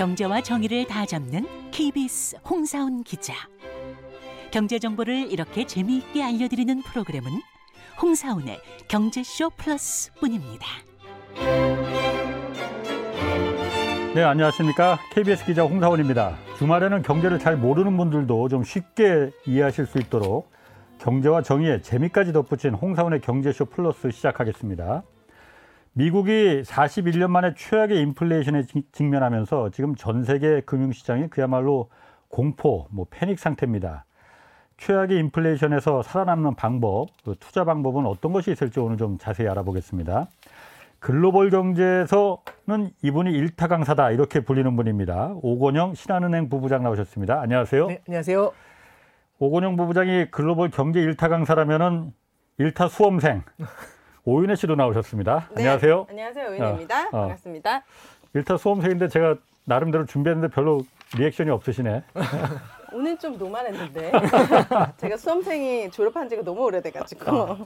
경제와 정의를 다 잡는 KBS 홍사훈 기자. 경제 정보를 이렇게 재미있게 알려드리는 프로그램은 홍사훈의 경제쇼 플러스뿐입니다. 네, 안녕하십니까. KBS 기자 홍사원입니다. 주말에는 경제를 잘 모르는 분들도 좀 쉽게 이해하실 수 있도록 경제와 정의에 재미까지 덧붙인 홍사원의 경제쇼 플러스 시작하겠습니다. 미국이 41년 만에 최악의 인플레이션에 직면하면서 지금 전 세계 금융시장이 그야말로 공포, 뭐 패닉 상태입니다. 최악의 인플레이션에서 살아남는 방법, 그 투자 방법은 어떤 것이 있을지 오늘 좀 자세히 알아보겠습니다. 글로벌 경제에서는 이분이 일타 강사다 이렇게 불리는 분입니다. 오건영 신한은행 부부장 나오셨습니다. 안녕하세요. 네, 안녕하세요. 오건영 부부장이 글로벌 경제 일타 강사라면은 일타 수험생 오윤혜 씨도 나오셨습니다. 네, 안녕하세요. 안녕하세요. 오윤혜입니다. 어, 어. 반갑습니다. 일타 수험생인데 제가 나름대로 준비했는데 별로 리액션이 없으시네. 오늘 좀 노말했는데 제가 수험생이 졸업한 지가 너무 오래돼가지고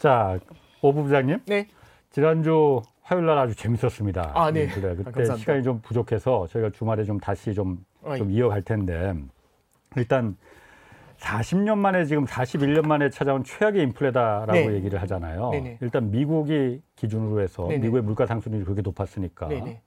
자, 오 부부장님. 네. 지난주 화요일 날 아주 재밌었습니다. 아, 네. 그래 아, 그때 감사합니다. 시간이 좀 부족해서 저희가 주말에 좀 다시 좀. 좀 이어갈 텐데 일단 40년 만에 지금 41년 만에 찾아온 최악의 인플레다라고 네. 얘기를 하잖아요. 네네. 일단 미국이 기준으로 해서 네네. 미국의 물가 상승률이 그렇게 높았으니까 네, 네.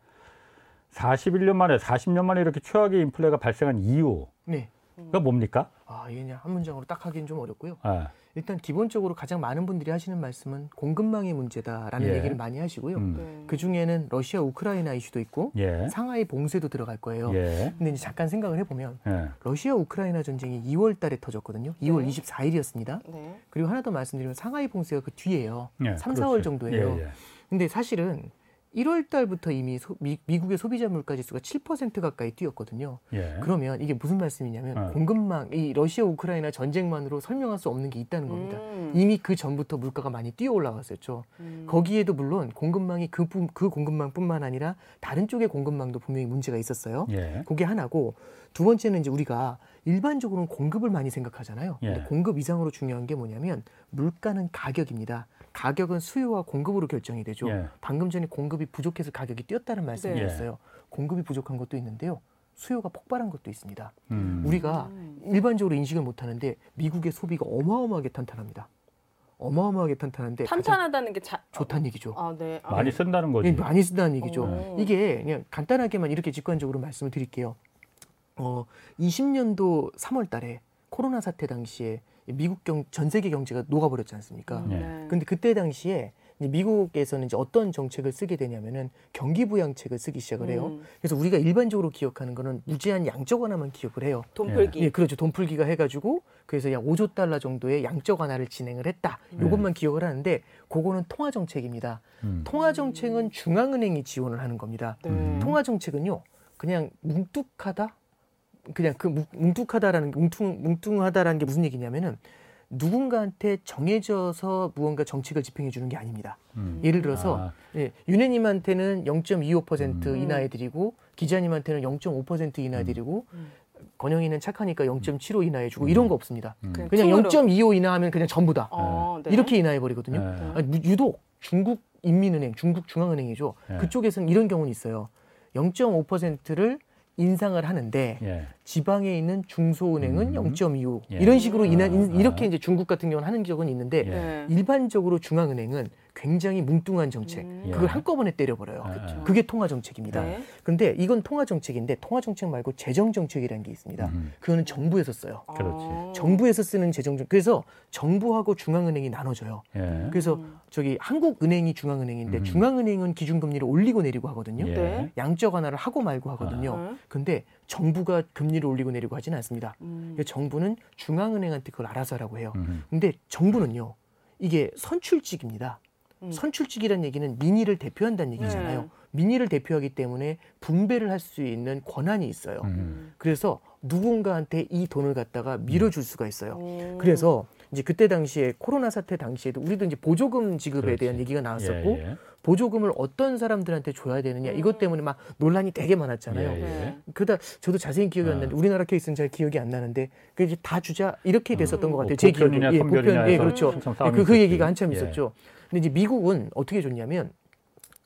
41년 만에 40년 만에 이렇게 최악의 인플레가 발생한 이유가 네. 뭡니까? 아, 이게 그냥 한 문장으로 딱 하기는 좀 어렵고요. 아, 일단 기본적으로 가장 많은 분들이 하시는 말씀은 공급망의 문제다라는 예. 얘기를 많이 하시고요. 음. 네. 그 중에는 러시아 우크라이나 이슈도 있고 예, 상하이 봉쇄도 들어갈 거예요. 예, 근데 이제 잠깐 생각을 해보면 예, 러시아 우크라이나 전쟁이 2월 달에 터졌거든요. 2월 네. 24일이었습니다. 네. 그리고 하나 더 말씀드리면 상하이 봉쇄가 그 뒤에요. 예, 3, 그렇죠. 4월 정도예요. 예, 예. 근데 사실은 1월 달부터 이미 소- 미, 미국의 소비자 물가 지수가 7% 가까이 뛰었거든요. 예. 그러면 이게 무슨 말씀이냐면 어. 공급망 이 러시아 우크라이나 전쟁만으로 설명할 수 없는 게 있다는 겁니다. 음. 이미 그 전부터 물가가 많이 뛰어 올라갔었죠. 음. 거기에도 물론 공급망이 그, 부- 그 공급망뿐만 아니라 다른 쪽의 공급망도 분명히 문제가 있었어요. 예. 그게 하나고 두 번째는 이제 우리가 일반적으로는 공급을 많이 생각하잖아요. 예. 근데 공급 이상으로 중요한 게 뭐냐면 물가는 가격입니다. 가격은 수요와 공급으로 결정이 되죠. 예. 방금 전에 공급이 부족해서 가격이 뛰었다는 말씀이었어요. 공급이 부족한 것도 있는데요. 수요가 폭발한 것도 있습니다. 음. 우리가 음. 일반적으로 인식을 못 하는데 미국의 소비가 어마어마하게 탄탄합니다. 어마어마하게 탄탄한데 탄탄하다는 게 자... 좋다는 얘기죠. 아, 네. 아, 많이 쓴다는 거지. 예, 많이 쓴다는 얘기죠. 오. 이게 그냥 간단하게만 이렇게 직관적으로 말씀을 드릴게요. 어, 20년도 3월 달에 코로나 사태 당시에 미국 경, 전 세계 경제가 녹아버렸지 않습니까? 예. 네. 근데 그때 당시에 이제 미국에서는 이제 어떤 정책을 쓰게 되냐면은 경기 부양책을 쓰기 시작을 해요. 음. 그래서 우리가 일반적으로 기억하는 거는 무제한 양적 완화만 기억을 해요. 돈 예. 풀기. 예, 그렇죠. 돈 풀기가 해가지고 그래서 약 5조 달러 정도의 양적 완화를 진행을 했다. 네. 요것만 기억을 하는데 그거는 통화 정책입니다. 음. 통화 정책은 중앙은행이 지원을 하는 겁니다. 네. 음. 통화 정책은요, 그냥 뭉뚝하다, 그냥 그 뭉- 뭉뚝하다라는 뭉퉁 뭉뚱하다라는 게 무슨 얘기냐면은 누군가한테 정해져서 무언가 정책을 집행해 주는 게 아닙니다. 음. 예를 들어서 아, 예, 윤혜님한테는 0.25% 음. 인하해드리고 기자님한테는 0.5% 인하해드리고 음. 건영이는 착하니까 0.75 인하해주고 이런 거 없습니다. 음. 그냥 그냥 총으로. 0.25 인하하면 그냥 전부다. 어, 네. 이렇게 인하해버리거든요. 예. 아니, 무- 유독 중국 인민은행, 중국 중앙은행이죠. 네. 그쪽에서는 이런 경우는 있어요. 0.5%를 인상을 하는데 예. 지방에 있는 중소은행은 음. 0.25 예. 이런 식으로 인하, 인- 아. 이렇게 이제 중국 같은 경우는 하는 적은 있는데 예. 네. 일반적으로 중앙은행은 굉장히 뭉뚱한 정책 음. 예. 그걸 한꺼번에 때려버려요. 그쵸. 그게 통화 정책입니다. 네. 근데 이건 통화 정책인데 통화 정책 말고 재정 정책이라는 게 있습니다. 음. 그거는 정부에서 써요. 그렇지. 어. 정부에서 쓰는 재정 정 그래서 정부하고 중앙은행이 나눠져요. 예. 그래서 음. 저기 한국은행이 중앙은행인데 음. 중앙은행은 기준금리를 올리고 내리고 하거든요. 예. 네. 양적 완화를 하고 말고 하거든요. 네. 근데 정부가 금리를 올리고 내리고 하지는 않습니다. 음. 그러니까 정부는 중앙은행한테 그걸 알아서 하라고 해요. 음. 근데 정부는요. 이게 선출직입니다. 음. 선출직이라는 얘기는 민의를 대표한다는 얘기잖아요. 네. 민의를 대표하기 때문에 분배를 할 수 있는 권한이 있어요. 음. 그래서 누군가한테 이 돈을 갖다가 밀어줄 수가 있어요. 음. 그래서 이제 그때 당시에 코로나 사태 당시에도 우리도 이제 보조금 지급에 그렇지. 대한 얘기가 나왔었고 예, 예. 보조금을 어떤 사람들한테 줘야 되느냐 이것 때문에 막 논란이 되게 많았잖아요. 예, 예. 네. 그러다 저도 자세히 기억이 안 아. 나는데 우리나라 케이스는 잘 기억이 안 나는데 그 이제 다 주자 이렇게 됐었던 음. 것 같아요. 뭐 제 기억에 예, 보편 예 그렇죠. 예, 싸움이 그, 그. 얘기가 한참 예. 있었죠. 근데 이제 미국은 어떻게 줬냐면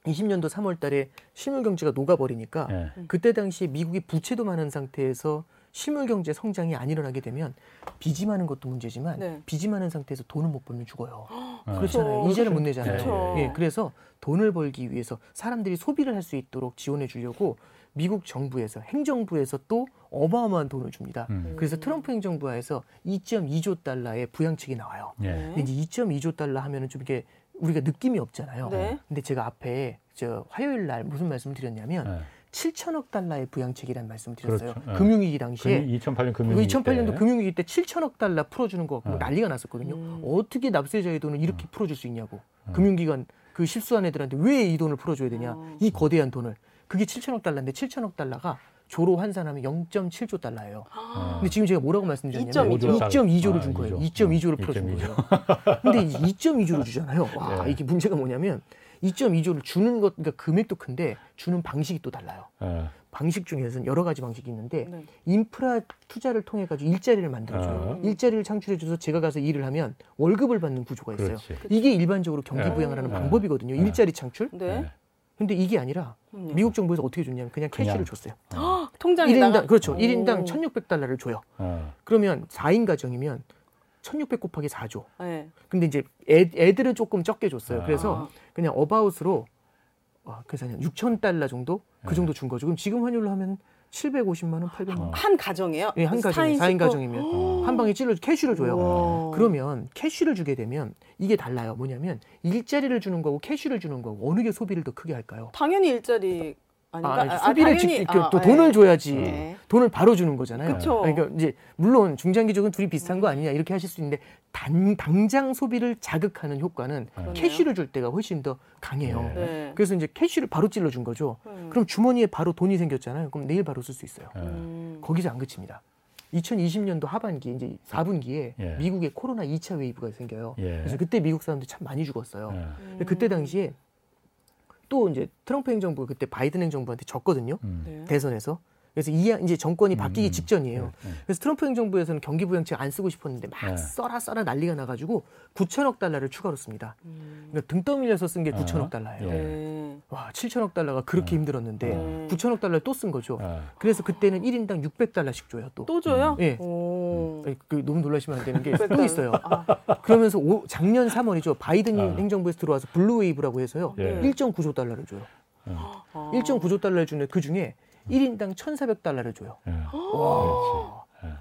20년도 3월 달에 실물 경제가 녹아버리니까 예. 그때 당시에 미국이 부채도 많은 상태에서 실물 경제 성장이 안 일어나게 되면 빚이 많은 것도 문제지만 네. 빚이 많은 상태에서 돈을 못 벌면 죽어요. 예. 그렇잖아요. 그렇죠. 이자를 못 내잖아요. 그렇죠. 예, 그래서 돈을 벌기 위해서 사람들이 소비를 할 수 있도록 지원해 주려고 미국 정부에서 행정부에서 또 어마어마한 돈을 줍니다. 음. 그래서 트럼프 행정부 하에서 2.2조 달러의 부양책이 나와요. 예. 네. 근데 이제 2.2조 달러 하면은 좀 이게 우리가 느낌이 없잖아요. 네. 근데 제가 앞에 저 화요일 날 무슨 말씀을 드렸냐면 예. 7천억 달러의 부양책이라는 말씀을 드렸어요. 그렇죠. 예. 금융위기 당시에 그 2008년 그 금융위기 2008년도 때. 금융위기 때 7천억 달러 풀어주는 거 갖고 어. 난리가 났었거든요. 음. 어떻게 납세자의 돈을 이렇게 풀어줄 수 있냐고. 어. 금융기관 그 실수한 애들한테 왜 이 돈을 풀어줘야 되냐. 어. 이 거대한 돈을. 그게 7천억 달러인데 7천억 달러가 조로 환산하면 0.7조 달러예요. 어. 근데 지금 제가 뭐라고 말씀드렸냐면 2.2조. 2.2조를 준 아, 거예요. 2조. 2.2조를 음, 풀어준 2.2조. 거예요. 근데 2.2조를 주잖아요. 와, 예. 이게 문제가 뭐냐면 2.2조를 주는 것, 그러니까 금액도 큰데 주는 방식이 또 달라요. 예. 방식 중에서는 여러 가지 방식이 있는데 네. 인프라 투자를 통해 가지고 일자리를 만들어줘요. 어. 일자리를 창출해줘서 제가 가서 일을 하면 월급을 받는 구조가 있어요. 그렇지. 이게 일반적으로 경기 예. 부양을 하는 예. 방법이거든요. 예. 일자리 창출. 네. 예. 근데 이게 아니라 그럼요. 미국 정부에서 어떻게 줬냐면 그냥 그냥. cash를 줬어요. 헉, 통장에다가 1인당 그렇죠. 오. 1인당 1,600달러를 줘요. 어. 그러면 4인 가정이면 1,600 곱하기 4죠. 네. 근데 이제 애, 애들은 조금 적게 줬어요. 아. 그래서 그냥 about으로 와, 그래서 그냥 6천 달러 정도 그 네. 정도 준 거죠. 그럼 지금 환율로 하면 750만 원, 800만 원. 한 가정이에요? 예, 한 가정, 4인, 4인 가정이면 어. 한 방에 찔러 cash를 줘요. 우와. 그러면 cash를 주게 되면 이게 달라요. 뭐냐면 일자리를 주는 거고 cash를 주는 거고 어느 게 소비를 더 크게 할까요? 당연히 일자리 아닌가? 아, 소비를 직, 당연히- 그, 아, 또 아, 돈을 예. 줘야지. 네. 돈을 바로 주는 거잖아요. 그쵸. 그러니까 이제 물론 중장기적인 둘이 비슷한 거 아니냐 이렇게 하실 수 있는데 단, 당장 소비를 자극하는 효과는 그러네요. cash를 줄 때가 훨씬 더 강해요. 네. 네. 그래서 이제 cash를 바로 찔러 준 거죠. 음. 그럼 주머니에 바로 돈이 생겼잖아요. 그럼 내일 바로 쓸 수 있어요. 예. 음. 거기서 안 그칩니다. 2020년도 하반기 이제 4분기에 예. 미국에 코로나 2차 wave가 생겨요. 예. 그래서 그때 미국 사람들이 참 많이 죽었어요. 예. 근데 그때 당시에 또 이제 트럼프 행정부 그때 바이든 행정부한테 졌거든요. 음. 네. 대선에서. 그래서 이 이제 정권이 바뀌기 음, 직전이에요. 예, 예. 그래서 트럼프 행정부에서는 경기 부양책 안 쓰고 싶었는데 막 네. 써라 써라 난리가 나가지고 9천억 달러를 추가로 씁니다. 음. 그러니까 등 떠밀려서 쓴게 아, 9천억 달러예요. 예. 네. 와 7천억 달러가 그렇게 힘들었는데 네. 9천억 달러를 또 쓴 거죠. 예. 그래서 그때는 1인당 600달러씩 줘요 또. 또 줘요? 예. 오. 아니, 그 너무 놀라시면 안 되는 게 600 또. 있어요. 아, 그러면서 오- 작년 3월이죠. 바이든 아. 행정부에서 들어와서 blue wave라고 해서요. 예. 1.9조 달러를 줘요. 아. 1.9조 달러를 주는데 그 중에 1인당 1,400달러를 줘요. 예.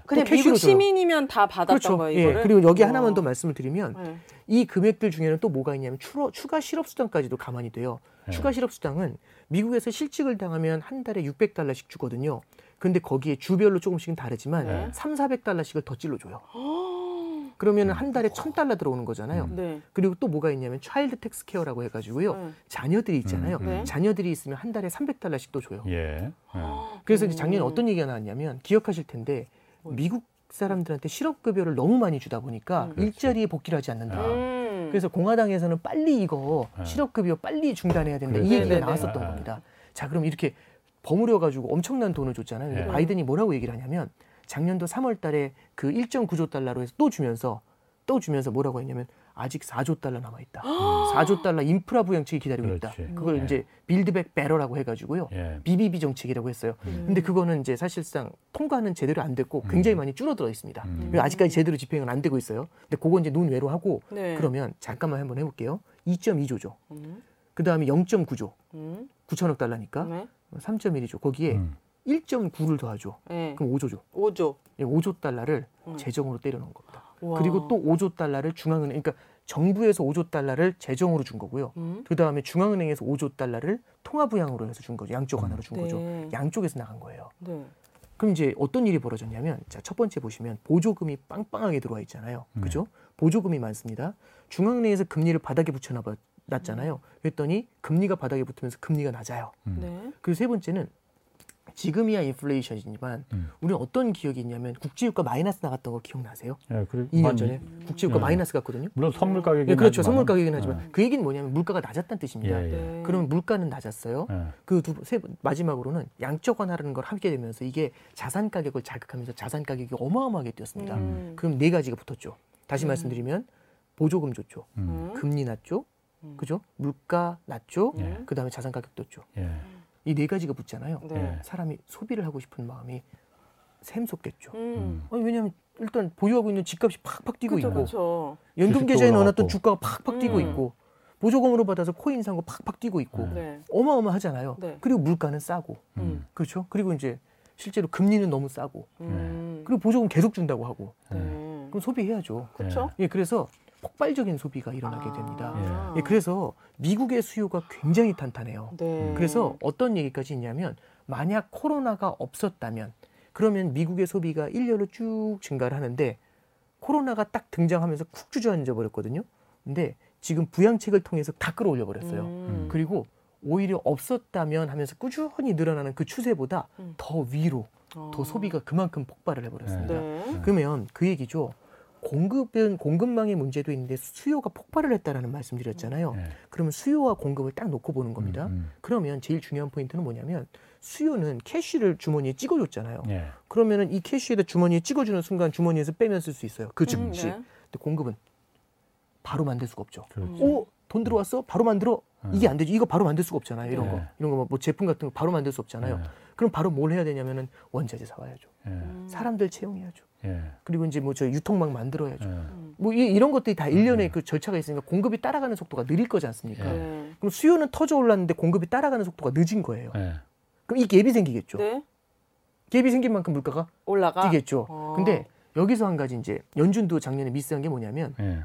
그냥 또 cash로 미국 줘요. 시민이면 다 받았던 그렇죠. 거예요, 예. 이거를? 그리고 여기 와. 하나만 더 말씀을 드리면 네. 이 금액들 중에는 또 뭐가 있냐면 추러, 추가 실업수당까지도 가미가 돼요. 네. 추가 실업수당은 미국에서 실직을 당하면 한 달에 600달러씩 주거든요. 근데 거기에 주별로 조금씩은 다르지만 네. 3, 400달러씩을 더 찔러줘요. 그러면 한 달에 1000달러 들어오는 거잖아요. 네. 그리고 또 뭐가 있냐면 child tax care라고 해가지고요. 네. 자녀들이 있잖아요. 음, 음. 자녀들이 있으면 한 달에 300달러씩 또 줘요. 예. 예. 그래서 이제 작년에 음. 어떤 얘기가 나왔냐면 기억하실 텐데 미국 사람들한테 실업급여를 너무 많이 주다 보니까 음. 일자리에 복귀를 하지 않는다. 음. 그래서 공화당에서는 빨리 이거 네. 실업급여 빨리 중단해야 된다. 그렇지. 이 얘기가 네네네. 나왔었던 네. 겁니다. 자, 그럼 이렇게 버무려 가지고 엄청난 돈을 줬잖아요. 네. 바이든이 뭐라고 얘기를 하냐면 작년도 3월 달에 그 1.9조 달러로 해서 또 주면서 또 주면서 뭐라고 했냐면 아직 4조 달러 남아 있다. 4조 달러 인프라 부양책이 기다리고 있다. 그렇지. 그걸 네. 이제 빌드백 베러라고 해 가지고요. 예. BBB 정책이라고 했어요. 음. 근데 그거는 이제 사실상 통과는 제대로 안 됐고 굉장히 많이 줄어들어 있습니다. 음. 그리고 아직까지 제대로 집행은 안 되고 있어요. 근데 그거 이제 논외로 하고 네. 그러면 잠깐만 한번 해 볼게요. 2.2조죠. 음. 그 다음에 0.9조. 음. 9천억 달러니까 네. 3.1이죠. 거기에 음. 1.9를 더하죠. 네. 그럼 5조죠. 5조. 5조 달러를 음. 재정으로 때려놓은 겁니다. 와. 그리고 또 5조 달러를 중앙은행, 그러니까 정부에서 5조 달러를 재정으로 준 거고요. 음. 그 다음에 중앙은행에서 5조 달러를 통화부양으로 해서 준 거죠. 양쪽 하나로 준 거죠. 네. 양쪽에서 나간 거예요. 네. 그럼 이제 어떤 일이 벌어졌냐면 자, 첫 번째 보시면 보조금이 빵빵하게 들어와 있잖아요. 네. 그죠? 보조금이 많습니다. 중앙은행에서 금리를 바닥에 붙여 놨잖아요. 그랬더니 금리가 바닥에 붙으면서 금리가 낮아요. 음. 네. 그리고 세 번째는 지금이야 인플레이션이지만 음. 우리는 어떤 기억이 있냐면 국제유가 마이너스 나갔던 거 기억나세요? 예. 그래. 2년 많이- 전에 국제유가 네. 마이너스 갔거든요. 물론 선물 가격이 예, 그렇죠. 선물 가격이긴 하지만 예. 그 얘기는 뭐냐면 물가가 낮았다는 뜻입니다. 예, 예. 네. 그러면 물가는 낮았어요. 예. 그두 세 마지막으로는 양적 완화라는 걸 하게 되면서 이게 자산 가격을 자극하면서 자산 가격이 어마어마하게 뛰었습니다. 음. 그럼 네 가지가 붙었죠. 다시 음. 말씀드리면 보조금 줬죠. 음. 음. 금리 낮죠. 음. 그죠? 물가 낮죠. 예. 그 다음에 자산 가격 떴죠. 예. 이네 가지가 붙잖아요. 네. 예. 사람이 소비를 하고 싶은 마음이 샘솟겠죠. 음. 아니, 왜냐하면 일단 보유하고 있는 집값이 팍팍 뛰고 그렇죠, 있고. 연금 계좌에 넣어놨던. 주가가 팍팍 뛰고 음. 있고 보조금으로 받아서 코인 산 거 팍팍 뛰고 있고 네. 네. 어마어마하잖아요. 네. 그리고 물가는 싸고 음. 그렇죠. 그리고 이제 실제로 금리는 너무 싸고 음. 그리고 보조금 계속 준다고 하고 네. 그럼 소비해야죠. 그렇죠. 예, 그래서 폭발적인 소비가 일어나게 아. 됩니다. 예, 그래서 미국의 수요가 굉장히 탄탄해요. 네. 그래서 어떤 얘기까지 있냐면 만약 코로나가 없었다면 그러면 미국의 소비가 1년을 쭉 증가를 하는데 코로나가 딱 등장하면서 쿡 주저앉아 버렸거든요. 근데 지금 부양책을 통해서 다 끌어올려 버렸어요. 음. 그리고 오히려 없었다면 하면서 꾸준히 늘어나는 그 추세보다 음. 더 위로 어. 더 소비가 그만큼 폭발을 해버렸습니다. 네. 그러면 그 얘기죠. 공급은 공급망의 문제도 있는데 수요가 폭발을 했다라는 말씀드렸잖아요. 예. 그러면 수요와 공급을 딱 놓고 보는 겁니다. 음, 그러면 제일 중요한 포인트는 뭐냐면 수요는 캐시를 주머니에 찍어줬잖아요. 음. 예. 그러면은 이 캐시에다 주머니에 찍어주는 순간 주머니에서 빼면 쓸 수 있어요. 그 음, 즉시. 네. 근데 공급은 바로 만들 수가 없죠. 그렇지. 오, 돈 들어왔어? 바로 만들어? 이게 안 되죠. 이거 바로 만들 수가 없잖아요. 이런 네. 거. 이런 거 뭐 제품 같은 거 바로 만들 수 없잖아요. 예. 그럼 바로 뭘 해야 되냐면은 원자재 사와야죠. 예. 음. 사람들 채용해야죠. 예. 그리고 이제 뭐 저 유통망 만들어야죠. 예. 뭐 이, 이런 것들이 다 일련의 음. 그 절차가 있으니까 공급이 따라가는 속도가 느릴 거지 않습니까? 네. 그럼 수요는 터져 올랐는데 공급이 따라가는 속도가 늦은 거예요. 예. 그럼 이 갭이 생기겠죠. 네. 갭이 생긴 만큼 물가가 올라가. 뛰겠죠. 어. 근데 여기서 한 가지 이제 연준도 작년에 미스한 게 뭐냐면 예.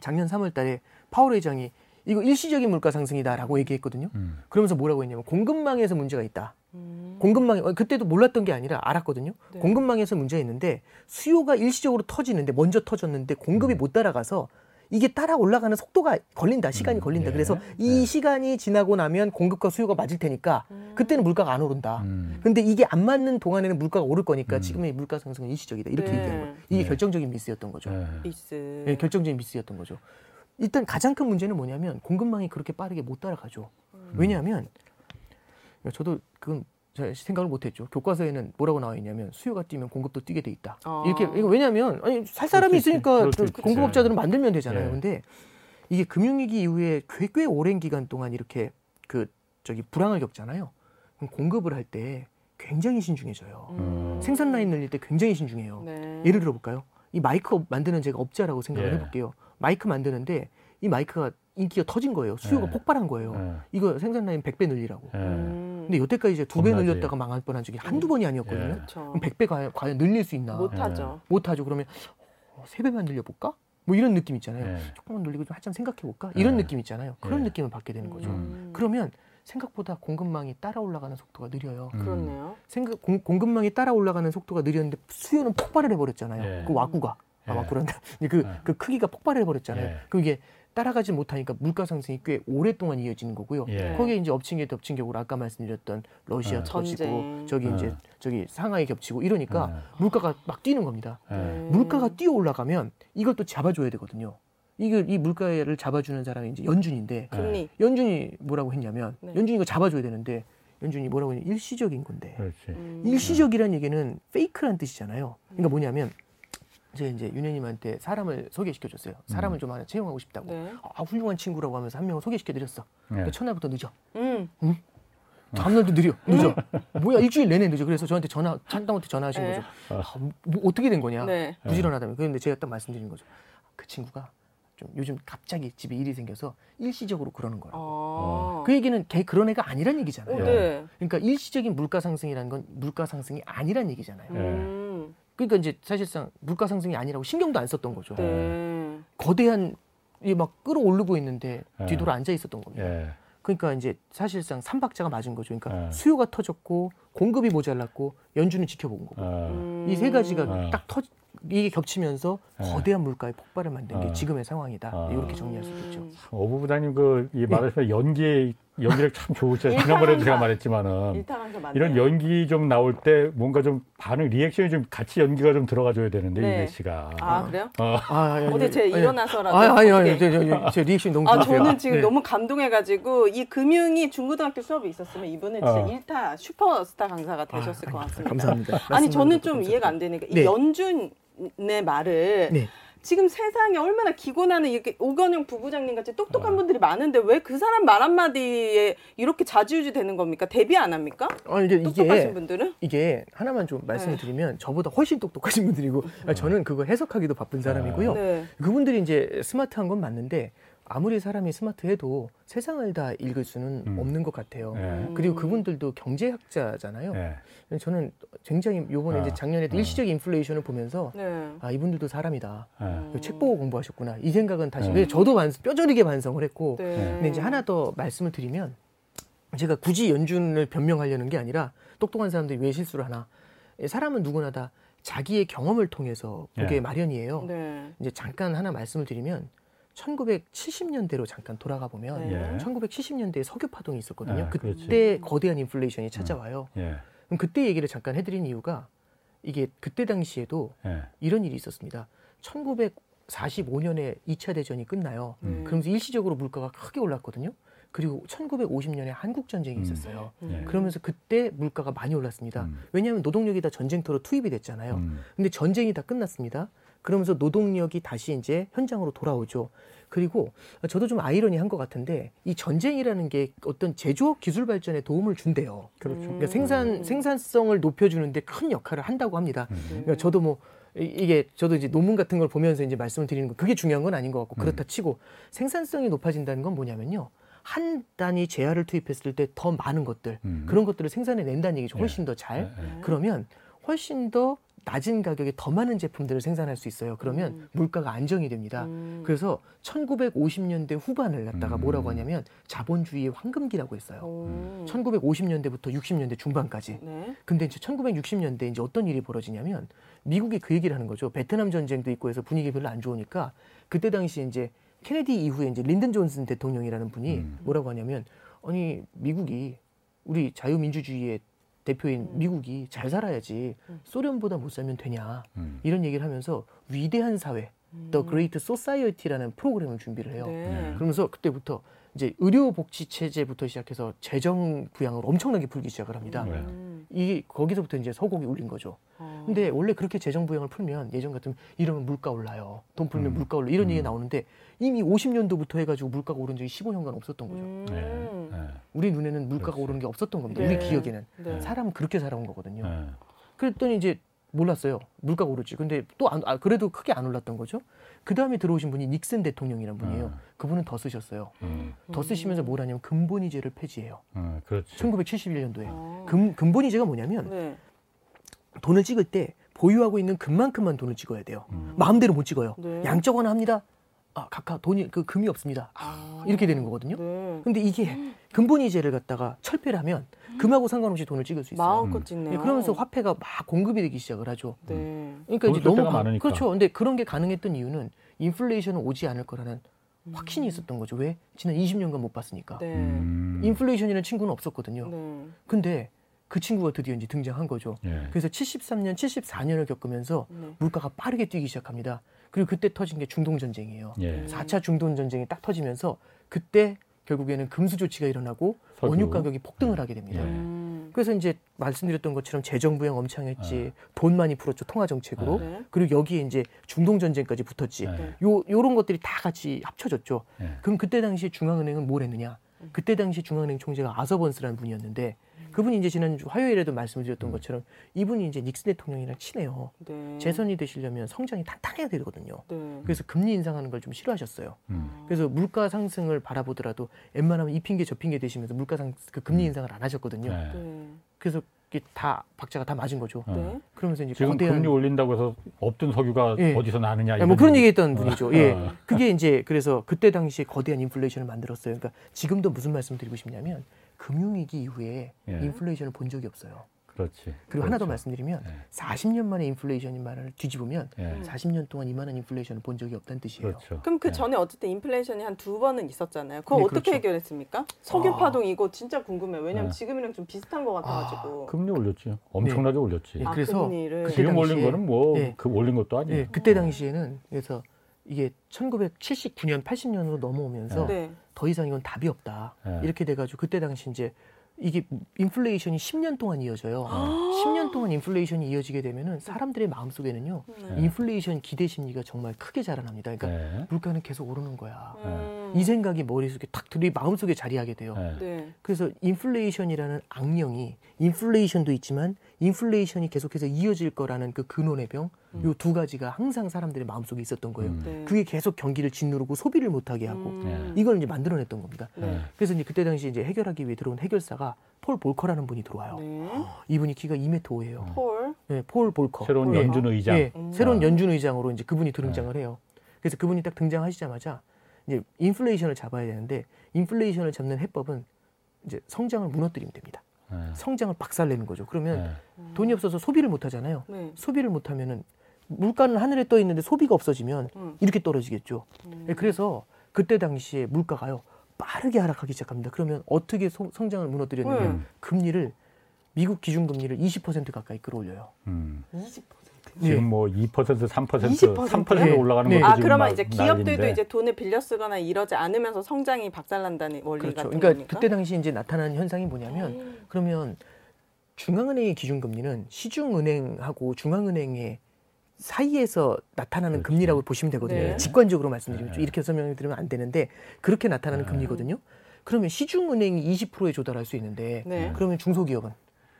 작년 3월 달에 파월 회장이 이거 일시적인 물가 상승이다라고 얘기했거든요. 음. 그러면서 뭐라고 했냐면 공급망에서 문제가 있다. 음. 공급망이 어, 그때도 몰랐던 게 아니라 알았거든요. 네. 공급망에서 문제가 있는데 수요가 일시적으로 터지는데 먼저 터졌는데 공급이 음. 못 따라가서 이게 따라 올라가는 속도가 걸린다. 시간이 음, 걸린다. 예. 그래서 이 네. 시간이 지나고 나면 공급과 수요가 맞을 테니까 그때는 물가가 안 오른다. 음. 근데 이게 안 맞는 동안에는 물가가 오를 거니까 음. 지금의 물가 상승은 일시적이다. 이렇게 네. 얘기한 거예요. 이게 네. 결정적인 미스였던 거죠. 예. 미스. 예, 결정적인 미스였던 거죠. 일단 가장 큰 문제는 뭐냐면 공급망이 그렇게 빠르게 못 따라가죠. 음. 왜냐하면 저도 그건 제 생각을 못했죠. 교과서에는 뭐라고 나와 있냐면 수요가 뛰면 공급도 뛰게 돼 있다. 아. 이렇게 이거 왜냐하면 아니 살 사람이. 있으니까. 공급업자들은 만들면 되잖아요. 예. 근데 이게 금융위기 이후에 꽤, 꽤 오랜 기간 동안 이렇게 그 저기 불황을 겪잖아요. 그럼 공급을 할 때 굉장히 신중해져요. 음. 생산 라인 늘릴 때 굉장히 신중해요. 네. 예를 들어 볼까요? 이 마이크 업 만드는 제가 업자라고 생각을 예. 해볼게요. 마이크 만드는데 이 마이크가 인기가 터진 거예요. 수요가 예. 폭발한 거예요. 예. 이거 생산 라인 100배 늘리라고. 예. 음. 근데 여태까지 이제 두 배. 늘렸다가 망할 뻔한 적이 한두 번이 아니었거든요. 예. 그렇죠. 그럼 100배 과연, 과연 늘릴 수 있나? 못하죠. 못하죠. 그러면 어, 세 배만 늘려볼까? 뭐 이런 느낌 있잖아요. 예. 조금만 늘리고 좀 한참 생각해볼까? 이런 예. 느낌 있잖아요. 그런 예. 느낌을 받게 되는 거죠. 음. 그러면 생각보다 공급망이 따라 올라가는 속도가 느려요. 음. 그렇네요. 생각 공, 공급망이 따라 올라가는 속도가 느렸는데 수요는 폭발을 해버렸잖아요. 예. 그 와꾸가 아 예. 와꾸란다. 그, 예. 그 크기가 폭발을 해버렸잖아요. 예. 그럼 이게 따라가지 못하니까 물가 상승이 꽤 오랫동안 이어지는 거고요. 예. 거기에 이제 엎친 게 덮친 격으로 아까 말씀드렸던 러시아 예. 터지고. 저기 예. 이제 저기 상하이 겹치고 이러니까 예. 물가가 막 뛰는 겁니다. 예. 네. 물가가 뛰어 올라가면 이걸 또 잡아줘야 되거든요. 이게 이 물가를 잡아주는 사람이 이제 연준인데 금리. 연준이 뭐라고 했냐면 네. 연준이 이거 잡아줘야 되는데 연준이 뭐라고 했냐면 일시적인 건데 그렇지. 음. 일시적이라는 얘기는 페이크란 뜻이잖아요. 그러니까 뭐냐면 제가 이제 윤혜님한테 사람을 소개시켜 줬어요. 사람을 좀 하나 채용하고 싶다고. 네. 아 훌륭한 친구라고 하면서 한 명을 소개시켜 드렸어. 예. 근데 첫날부터 늦어. 음. 다음날도 느려. 늦어. 뭐야 일주일 내내 늦어. 그래서 저한테 전화 찬당한테 전화하신 네. 거죠. 아, 뭐 어떻게 된 거냐. 네. 부지런하다면. 그런데 제가 딱 말씀드린 거죠. 그 친구가 좀 요즘 갑자기 집에 일이 생겨서 일시적으로 그러는 거라고. 어. 그 얘기는 걔 그런 애가 아니란 얘기잖아요. 어, 네. 그러니까 일시적인 물가 상승이라는 건 물가 상승이 아니란 얘기잖아요. 음. 그러니까 이제 사실상 물가 상승이 아니라고 신경도 안 썼던 거죠. 네. 거대한 이막 끌어오르고 있는데 네. 뒤돌아 앉아 있었던 겁니다. 예. 그러니까 이제 사실상 삼박자가 맞은 거죠. 그러니까 네. 수요가 터졌고 공급이 모자랐고 연준은 지켜본 거고 어. 음. 이세 가지가 네. 딱 터, 이게 겹치면서 네. 거대한 물가의 폭발을 만든 게 네. 지금의 상황이다. 아. 이렇게 정리할 수 있겠죠. 음. 오부 부장님 그이 말하시면 연기 연기력 참 좋으세요. 지난번에도 제가. 말했지만은. 이런 연기 좀 나올 때 뭔가 좀 반응 리액션이 좀 같이 연기가 좀 들어가줘야 되는데 네. 이게 씨가 아 그래요? 어. 아, 아니, 어제 제 아니, 일어나서라도 아니 아니 아니, 어떻게- 제, 제, 제 리액션 너무 아 좋으세요. 저는 지금 네. 너무 감동해가지고 이 금융이 중고등학교 수업이 있었으면 이분은 진짜 어. 일타 슈퍼스타 강사가 되셨을 아, 것 같습니다. 감사합니다. 아니 저는 좀 감사합니다. 이해가 안 되는 게이 네. 연준의 말을 네. 지금 세상에 얼마나 기고나는 이렇게 오건영 부부장님 같이 똑똑한 아. 분들이 많은데 왜 그 사람 말 한마디에 이렇게 좌지우지 되는 겁니까? 대비 안 합니까? 아니 이제 똑똑하신 이게 분들은? 이게 하나만 좀 말씀을 네. 드리면 저보다 훨씬 똑똑하신 분들이고 아, 저는 그거 해석하기도 바쁜 사람이고요. 네. 그분들이 이제 스마트한 건 맞는데 아무리 사람이 스마트해도 세상을 다 읽을 수는 음. 없는 것 같아요. 예. 그리고 그분들도 경제학자잖아요. 예. 저는 굉장히 요번에 아, 이제 작년에도 아. 일시적 인플레이션을 보면서 네. 아 이분들도 사람이다. 예. 책 보고 공부하셨구나. 이 생각은 다시 네. 그래서 저도 반, 뼈저리게 반성을 했고 네. 근데 이제 하나 더 말씀을 드리면 제가 굳이 연준을 변명하려는 게 아니라 똑똑한 사람들이 왜 실수를 하나 사람은 누구나 다 자기의 경험을 통해서 보게 예. 마련이에요. 네. 이제 잠깐 하나 말씀을 드리면 1970년대로 잠깐 돌아가 보면 네. 예. 1970년대에 석유 파동이 있었거든요. 예, 그렇지. 그때 거대한 인플레이션이 찾아와요. 예. 그럼 그때 얘기를 잠깐 해드린 이유가 이게 그때 당시에도 예. 이런 일이 있었습니다. 1945년에 2차 대전이 끝나요. 음. 그러면서 일시적으로 물가가 크게 올랐거든요. 그리고 1950년에 한국 전쟁이 음. 있었어요. 예. 그러면서 그때 물가가 많이 올랐습니다. 음. 왜냐하면 노동력이 다 전쟁터로 투입이 됐잖아요. 음. 근데 전쟁이 다 끝났습니다. 그러면서 노동력이 다시 이제 현장으로 돌아오죠. 그리고 저도 좀 아이러니한 것 같은데 이 전쟁이라는 게 어떤 제조업 기술 발전에 도움을 준대요. 그렇죠. 그러니까 생산 생산성을 높여주는데 큰 역할을 한다고 합니다. 음. 그러니까 저도 뭐 이- 이게 저도 이제 논문 같은 걸 보면서 이제 말씀을 드리는 거 그게 중요한 건 아닌 것 같고 음. 그렇다 치고 생산성이 높아진다는 건 뭐냐면요 한 단위 재화를 투입했을 때 더 많은 것들 음. 그런 것들을 생산해 낸다는 얘기죠 훨씬 더잘 예, 예. 그러면 훨씬 더 낮은 가격에 더 많은 제품들을 생산할 수 있어요 그러면 음. 물가가 안정이 됩니다 음. 그래서 1950년대 후반을 갖다가 음. 뭐라고 하냐면 자본주의의 황금기라고 했어요 오. 1950년대부터 60년대 중반까지 네. 근데 이제 1960년대 이제 어떤 일이 벌어지냐면 미국이 그 얘기를 하는 거죠. 베트남 전쟁도 있고 해서 분위기 별로 안 좋으니까 그때 당시 이제 케네디 이후에 이제 린든 존슨 대통령이라는 분이 음. 뭐라고 하냐면 아니 미국이 우리 자유민주주의의 대표인 미국이 잘 살아야지 소련보다 못 살면 되냐 음. 이런 얘기를 하면서 위대한 사회 The Great Society라는 프로그램을 준비를 해요. 네. 그러면서 그때부터 이제 의료 복지 체제부터 시작해서 재정 부양을 엄청나게 풀기 시작을 합니다. 네. 음. 이 거기서부터 이제 서곡이 울린 거죠. 어. 근데 원래 그렇게 재정 부양을 풀면 예전 같으면 이러면 물가 올라요. 돈 풀면 음. 물가 올라 이런 음. 얘기 나오는데 이미 50년도부터 해가지고 물가가 오른 적이 15년간 없었던 거죠. 음. 예. 예. 우리 눈에는 물가가 그렇지. 오르는 게 없었던 겁니다. 네. 우리 기억에는 네. 사람은 그렇게 살아온 거거든요. 예. 그랬더니 이제 몰랐어요. 물가가 오르지. 근데 또 안, 아, 그래도 크게 안 올랐던 거죠. 그 다음에 들어오신 분이 닉슨 대통령이란 분이에요. 음. 그분은 더 쓰셨어요. 음. 더 쓰시면서 뭘 하냐면 근본이제를 폐지해요. 음. 그렇지. 1971년도에. 어. 근, 근본이제가 뭐냐면 네. 돈을 찍을 때 보유하고 있는 금만큼만 돈을 찍어야 돼요. 음. 마음대로 못 찍어요. 네. 양적완화 합니다. 아, 각하 돈이 그 금이 없습니다. 아. 이렇게 되는 거거든요. 네. 근데 이게 근본이제를 갖다가 철폐를 하면 금하고 상관없이 돈을 찍을 수 있어요. 마음껏 음. 찍네요. 예, 그러면서 화폐가 막 공급이 되기 시작을 하죠. 네. 그러니까 돈 이제 쓸 너무 많으니까. 그렇죠. 근데 그런 게 가능했던 이유는 인플레이션은 오지 않을 거라는 음. 확신이 있었던 거죠. 왜? 지난 20년간 못 봤으니까. 네. 음. 인플레이션이라는 친구는 없었거든요. 네. 근데 그 친구가 드디어 이제 등장한 거죠. 예. 그래서 73년, 74년을 겪으면서 네. 물가가 빠르게 뛰기 시작합니다. 그리고 그때 터진 게 중동 전쟁이에요. 예. 4차 중동 전쟁이 딱 터지면서 그때 결국에는 금수 조치가 일어나고 석유. 원유 가격이 폭등을 하게 됩니다. 예. 음. 그래서 이제 말씀드렸던 것처럼 재정 부양 엄청 했지, 돈 많이 풀었죠 통화 정책으로. 네. 그리고 여기에 이제 중동 전쟁까지 붙었지. 예. 요 요런 것들이 다 같이 합쳐졌죠. 예. 그럼 그때 당시 중앙은행은 뭘 했느냐? 그때 당시 중앙은행 총재가 아서번스라는 분이었는데 그분이 이제 지난주 화요일에도 말씀드렸던 음. 것처럼 이분이 이제 닉슨 대통령이랑 친해요. 네. 재선이 되시려면 성장이 탄탄해야 되거든요. 네. 그래서 금리 인상하는 걸 좀 싫어하셨어요. 음. 그래서 물가 상승을 바라보더라도 웬만하면 이 핑계 저 핑계 대시면서 물가 상그 금리 인상을 안 하셨거든요. 예. 네. 그래서 이게 다 박자가 다 맞은 거죠. 어. 네. 그러면서 이제 지금 거대한 금리 올린다고 해서 없던 석유가 예. 어디서 나느냐 예, 뭐 그런 얘기. 얘기했던 분이죠. 예, 어. 그게 이제 그래서 그때 당시에 거대한 인플레이션을 만들었어요. 그러니까 지금도 무슨 말씀 드리고 싶냐면 금융위기 이후에 예. 인플레이션을 본 적이 없어요. 그렇지. 그리고 하나 더 그렇죠. 말씀드리면 예. 40년 만에 인플레이션인 말을 뒤집으면 예. 40년 동안 이만한 인플레이션을 본 적이 없다는 뜻이에요. 그렇죠. 그럼 그 예. 전에 어쨌든 인플레이션이 한 두 번은 있었잖아요. 그거 네, 어떻게 그렇죠. 해결했습니까? 석유 아. 파동 이거 진짜 궁금해요. 왜냐면 네. 지금이랑 좀 비슷한 것 같아가지고. 금리 올렸지. 엄청나게 올렸지. 예, 아, 그래서 금리를. 그때 지금 올린 당시에- 거는 뭐 예. 그 올린 것도 아니에요. 예, 그때 당시에는 그래서 이게 1979년, 80년으로 넘어오면서 네. 더 이상 이건 답이 없다. 예. 이렇게 돼가지고 그때 당시 이제 이게 인플레이션이 10년 동안 이어져요. 10년 동안 인플레이션이 이어지게 되면은 사람들의 마음속에는요. 네. 인플레이션 기대 심리가 정말 크게 자라납니다. 그러니까 네. 물가는 계속 오르는 거야. 음. 이 생각이 머릿속에 탁 들이 마음속에 자리하게 돼요. 네. 네. 그래서 인플레이션이라는 악령이 인플레이션도 있지만 인플레이션이 계속해서 이어질 거라는 그 근원의 병, 요두 가지가 항상 사람들의 마음속에 있었던 거예요. 음. 네. 그게 계속 경기를 짓누르고 소비를 못하게 하고 음. 이걸 이제 만들어냈던 겁니다. 네. 그래서 이제 그때 당시 이제 해결하기 위해 들어온 해결사가 폴 볼커라는 분이 들어와요. 네. 이분이 키가 2m 5예요. 폴. 네, 폴 볼커. 새로운 예. 연준 의장. 예, 음. 새로운 아. 연준 의장으로 이제 그분이 등장을 해요. 그래서 그분이 딱 등장하시자마자 이제 인플레이션을 잡아야 되는데 인플레이션을 잡는 해법은 이제 성장을 무너뜨리면 됩니다. 네. 성장을 박살내는 거죠. 그러면 네. 돈이 없어서 소비를 못 하잖아요. 네. 소비를 못 하면은 물가는 하늘에 떠 있는데 소비가 없어지면 음. 이렇게 떨어지겠죠. 음. 예, 그래서 그때 당시에 물가가요 빠르게 하락하기 시작합니다. 그러면 어떻게 소- 성장을 무너뜨렸느냐? 음. 금리를 미국 기준 금리를 20% 가까이 끌어올려요. 음. 20%. 지금 뭐 2%, 3%, 20%? 3% 네. 올라가는 네. 것도 아 지금 그러면 막 이제 기업들도 난리인데. 이제 돈을 빌려 쓰거나 이러지 않으면서 성장이 박살난다는 원리 그렇죠. 같은 그러니까 거니까. 그때 당시 이제 나타나는 현상이 뭐냐면 음. 그러면 중앙은행의 기준 금리는 시중은행하고 중앙은행의 사이에서 나타나는 그렇죠. 금리라고 보시면 되거든요. 네. 직관적으로 말씀드리면 좀 네. 이렇게 설명을 드리면 안 되는데 그렇게 나타나는 네. 금리거든요. 그러면 시중은행이 20%에 조달할 수 있는데 네. 그러면 중소기업은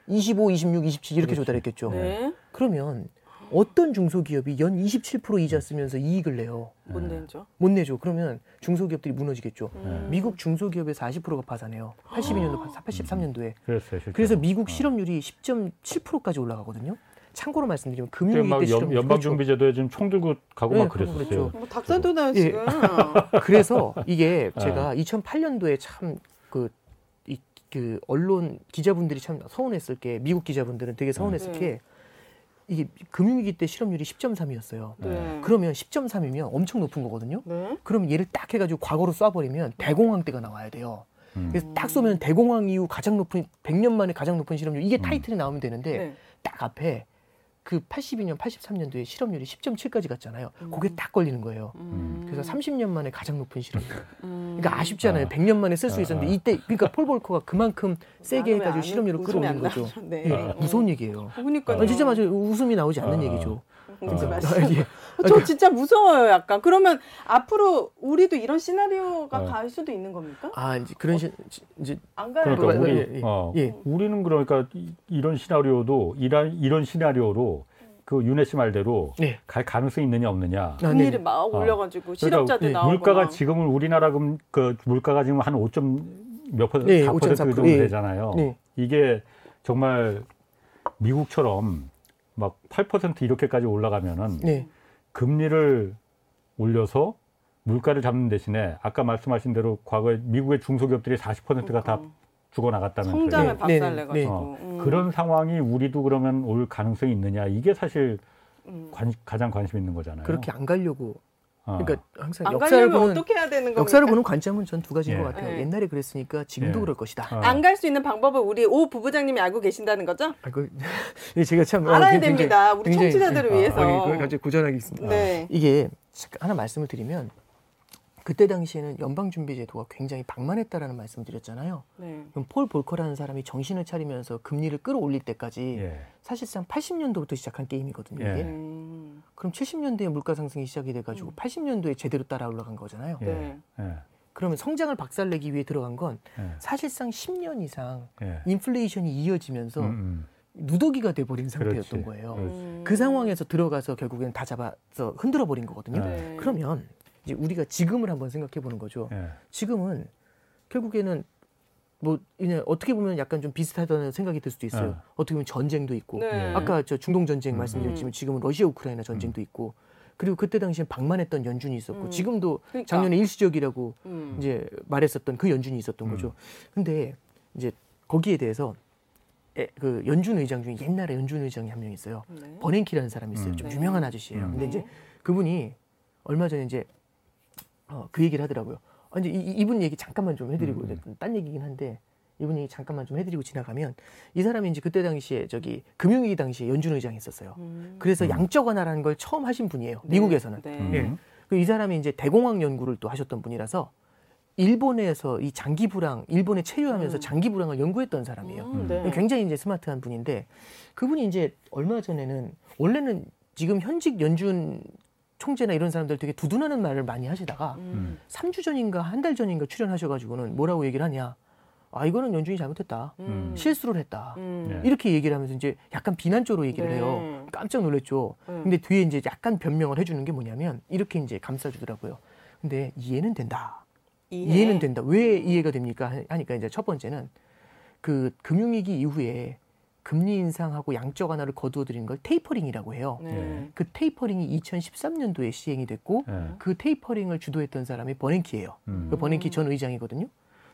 25, 26, 27 이렇게 그렇지. 조달했겠죠. 네. 그러면 어떤 중소기업이 연 27% 이자 쓰면서 이익을 내요? 못 내죠. 못 내죠. 그러면 중소기업들이 무너지겠죠. 음. 미국 중소기업의 40%가 파산해요. 82년도, 83년도에. 그랬어요. 실제로. 그래서 미국 어. 실업률이 10.7%까지 올라가거든요. 참고로 말씀드리면 금융위기 막때 연, 실업률 연방준비제도에 지금 총 들고 가고 네, 막 그랬었어요. 그랬죠. 뭐 닭살도 나요 예. 지금. 그래서 이게 어. 제가 2008년도에 참그 이, 그 언론 기자분들이 참 서운했을 게 미국 기자분들은 되게 서운했을 네. 게 이게 금융위기 때 실업률이 10.3이었어요. 네. 그러면 10.3이면 엄청 높은 거거든요. 네. 그럼 얘를 딱 해가지고 과거로 쏴버리면 대공황 때가 나와야 돼요. 음. 그래서 딱 쏘면 대공황 이후 가장 높은 100년 만에 가장 높은 실업률 이게 음. 타이틀이 나오면 되는데 네. 딱 앞에 그 82년, 83년도에 실업률이 10.7까지 갔잖아요. 음. 그게 딱 걸리는 거예요. 음. 그래서 30년 만에 가장 높은 실업률. 음. 그러니까 아쉽잖아요. 아. 100년 만에 쓸수 아, 있었는데 아. 이때 그러니까 폴 볼커가 그만큼 세게 해가지고 안 실업률을 끌어올린 안 거죠. 네. 예, 어. 무서운 얘기예요. 그러니까요. 아, 진짜 맞아요. 웃음이 나오지 않는 아. 얘기죠. 웃지 아. 마세요. 예. 저 진짜 무서워요, 약간. 그러면 앞으로 우리도 이런 시나리오가 어. 갈 수도 있는 겁니까? 아 이제 그런 시, 이제 안 가요. 그러니까 예, 우리 예, 예. 어, 예. 우리는 그러니까 이- 이런 시나리오도 이런 이런 시나리오로 그 윤혜 씨 말대로 네. 갈 가능성이 있느냐 없느냐. 아, 금리를 네. 막 어. 올려가지고 그러니까 실업자들 이 나오고 물가가 지금은 우리나라 금, 그 물가가 지금 한 5점 몇 퍼센트, 네, 4% 5.4%, 정도 예. 되잖아요. 네. 이게 정말 미국처럼 막 8% 이렇게까지 올라가면은 네. 금리를 올려서 물가를 잡는 대신에 아까 말씀하신 대로 과거에 미국의 중소기업들이 40%가 다 죽어 나갔다면서요. 성장을 네, 네, 박살내가지고 네. 어, 음. 그런 상황이 우리도 그러면 올 가능성이 있느냐 이게 사실 음. 관- 가장 관심 있는 거잖아요. 그렇게 안 가려고 어. 그러니까 항상 안 역사를 보는 어떻게 해야 되는 겁니까? 역사를 보는 관점은 전 두 가지인 예. 것 같아요. 예. 옛날에 그랬으니까 지금도 예. 그럴 것이다. 어. 안갈 수 있는 방법을 우리 오 부부장님이 알고 계신다는 거죠? 아, 그, 예, 제가 참 어, 알아야 굉장히- 됩니다. 우리 굉장히- 청취자들을 아, 위해서. 아, 예, 그걸 갑자기 고전하겠습니다. 네. 이게 하나 말씀을 드리면 그때 당시에는 연방준비제도가 굉장히 방만했다라는 말씀을 드렸잖아요. 네. 그럼 폴 볼커라는 사람이 정신을 차리면서 금리를 끌어올릴 때까지 예. 사실상 80년도부터 시작한 게임이거든요. 예. 이게. 음. 그럼 70년대에 물가 상승이 시작이 돼가지고 80년도에 제대로 따라 올라간 거잖아요. 예. 네. 예. 그러면 성장을 박살내기 위해 들어간 건 예. 사실상 10년 이상 예. 인플레이션이 이어지면서 음, 음. 누더기가 돼버린 상태였던 그렇지. 거예요. 그렇지. 음. 그 상황에서 들어가서 결국엔 다 잡아서 흔들어 버린 거거든요. 네. 그러면 이제 우리가 지금을 한번 생각해 보는 거죠. 예. 지금은 결국에는 뭐 그냥 어떻게 보면 약간 좀 비슷하다는 생각이 들 수도 있어요. 네. 어떻게 보면 전쟁도 있고 네. 아까 저 중동 전쟁 음. 말씀드렸지만 지금은 러시아 우크라이나 전쟁도 있고 그리고 그때 당시엔 방만했던 연준이 있었고 음. 지금도 그러니까. 작년에 일시적이라고 음. 이제 말했었던 그 연준이 있었던 음. 거죠. 근데 이제 거기에 대해서 에, 그 연준 의장 중에 옛날에 연준 의장이 한 명 있어요. 네. 버냉키라는 사람이 있어요. 음. 좀 네. 유명한 아저씨예요. 음. 근데 이제 네. 그분이 얼마 전에 이제 어, 그 얘기를 하더라고요. 아, 이제 이, 이- 이분 얘기 잠깐만 좀 해드리고 음. 이제 딴 얘기긴 한데 이분 얘기 잠깐만 좀 해드리고 지나가면 이 사람이 이제 그때 당시에 저기 금융위기 당시에 연준 의장이 있었어요. 음. 그래서 음. 양적 완화라는 걸 처음 하신 분이에요. 네. 미국에서는. 네. 음. 예. 그이 사람이 이제 대공황 연구를 또 하셨던 분이라서 일본에서 이 장기 불황, 일본에 체류하면서 음. 장기 불황을 연구했던 사람이에요. 음, 네. 굉장히 이제 스마트한 분인데 그분이 이제 얼마 전에는 원래는 지금 현직 연준 총재나 이런 사람들 되게 두둔하는 말을 많이 하시다가 음. 삼주 전인가 한 달 전인가 출연하셔가지고는 뭐라고 얘기를 하냐. 아 이거는 연준이 잘못했다. 음. 실수를 했다. 음. 네. 이렇게 얘기를 하면서 이제 약간 비난적으로 얘기를 네. 해요. 깜짝 놀랐죠. 음. 근데 뒤에 이제 약간 변명을 해주는 게 뭐냐면 이렇게 이제 감싸주더라고요. 근데 이해는 된다. 이해. 이해는 된다. 왜 이해가 됩니까? 하니까 이제 첫 번째는 그 금융위기 이후에 금리 인상하고 양적 완화를 거두어 들인 걸 tapering이라고 해요. 네. 그 tapering이 2013년도에 시행이 됐고 예. 그 tapering을 주도했던 사람이 버냉키예요. 음. 그 버냉키 전 의장이거든요.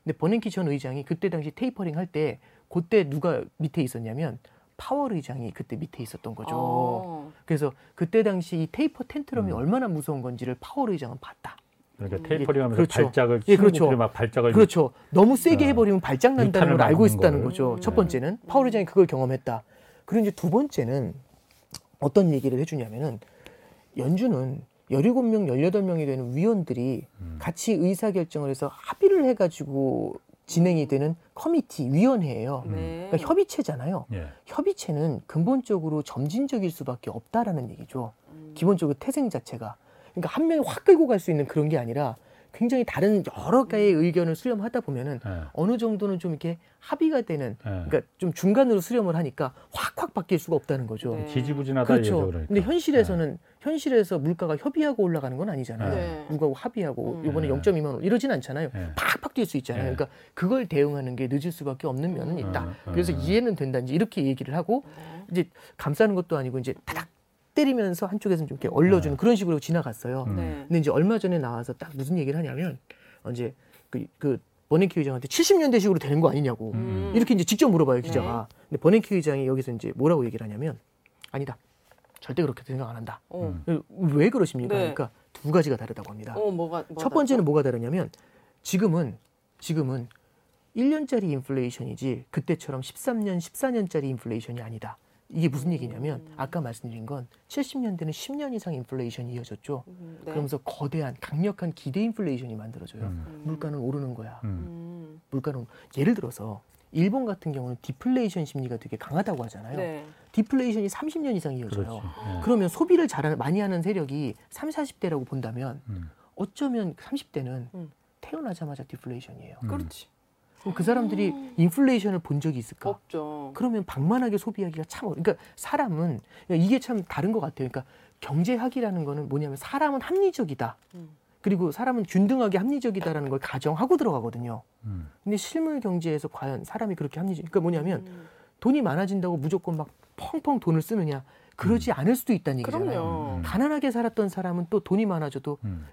근데 버냉키 전 의장이 그때 당시 테이퍼링 할 때 그때 누가 밑에 있었냐면 파월 의장이 그때 밑에 있었던 거죠. 어. 그래서 그때 당시 이 taper tantrum이 음. 얼마나 무서운 건지를 파월 의장은 봤다. 그러니까 테이퍼링 하면서 그렇죠. 발작을 예, 그렇죠. 막 발작을 그렇죠. 너무 세게 어, 해버리면 발작 난다는 걸 알고 있었다는 거를. 거죠. 음. 첫 네. 번째는 파월 의장이 그걸 경험했다. 그리고 이제 두 번째는 어떤 얘기를 해주냐면은 연준은 17명, 18명이 되는 위원들이 음. 같이 의사결정을 해서 합의를 해가지고 진행이 되는 커미티, 위원회예요. 네. 그러니까 협의체잖아요. 예. 협의체는 근본적으로 점진적일 수밖에 없다라는 얘기죠. 음. 기본적으로 태생 자체가. 그러니까 한 명이 확 끌고 갈 수 있는 그런 게 아니라 굉장히 다른 여러 가지의 의견을 수렴하다 보면은 예. 어느 정도는 좀 이렇게 합의가 되는 예. 그러니까 좀 중간으로 수렴을 하니까 확확 바뀔 수가 없다는 거죠. 네. 지지부진하다 그렇죠. 얘기죠. 그러니까. 근데 현실에서는 현실에서 물가가 협의하고 올라가는 건 아니잖아요. 네. 누구하고 합의하고 음. 이번에 네. 0.2만 원 이러진 않잖아요. 예. 팍팍 뛸 수 있잖아요. 네. 그러니까 그걸 대응하는 게 늦을 수밖에 없는 면은 있다. 음, 음, 그래서 음. 이해는 된다든지 이렇게 얘기를 하고 네. 이제 감싸는 것도 아니고 이제 타닥 때리면서 한쪽에서는 좀 이렇게 얼려주는 그런 식으로 지나갔어요. 음. 네. 근데 이제 얼마 전에 나와서 딱 무슨 얘기를 하냐면 어, 이제 그, 그 버냉키 의장한테 70년대식으로 되는 거 아니냐고 음. 이렇게 이제 직접 물어봐요 기자가. 근데 버냉키 의장이 여기서 이제 뭐라고 얘기를 하냐면 아니다. 절대 그렇게 생각 안 한다. 어. 음. 왜 그러십니까? 네. 그러니까 두 가지가 다르다고 합니다. 어, 뭐가, 뭐가 첫 번째는 다르죠? 뭐가 다르냐면 지금은 지금은 1년짜리 인플레이션이지 그때처럼 13년, 14년짜리 인플레이션이 아니다. 이게 무슨 얘기냐면 음. 아까 말씀드린 건 70년대는 10년 이상 인플레이션이 이어졌죠. 음, 네. 그러면서 거대한 강력한 기대 인플레이션이 만들어져요. 음. 음. 물가는 오르는 거야. 음. 음. 물가는 예를 들어서 일본 같은 경우는 디플레이션 심리가 되게 강하다고 하잖아요. 네. 디플레이션이 30년 이상 이어져요. 그렇지. 예. 그러면 소비를 잘 많이 하는 세력이 3, 40대라고 본다면 음. 어쩌면 30대는 음. 태어나자마자 디플레이션이에요. 음. 그렇지. 그럼 그 사람들이 인플레이션을 본 적이 있을까? 없죠. 그러면 방만하게 소비하기가 참 어려. 그러니까 사람은 그러니까 이게 참 다른 것 같아요. 그러니까 경제학이라는 거는 뭐냐면 사람은 합리적이다. 음. 그리고 사람은 균등하게 합리적이다라는 걸 가정하고 들어가거든요. 음. 근데 실물 경제에서 과연 사람이 그렇게 합리적? 그러니까 뭐냐면 음. 돈이 많아진다고 무조건 막 펑펑 돈을 쓰느냐? 그러지 않을 수도 있다는 얘기잖아요. 그럼요. 음. 가난하게 살았던 사람은 또 돈이 많아져도 음.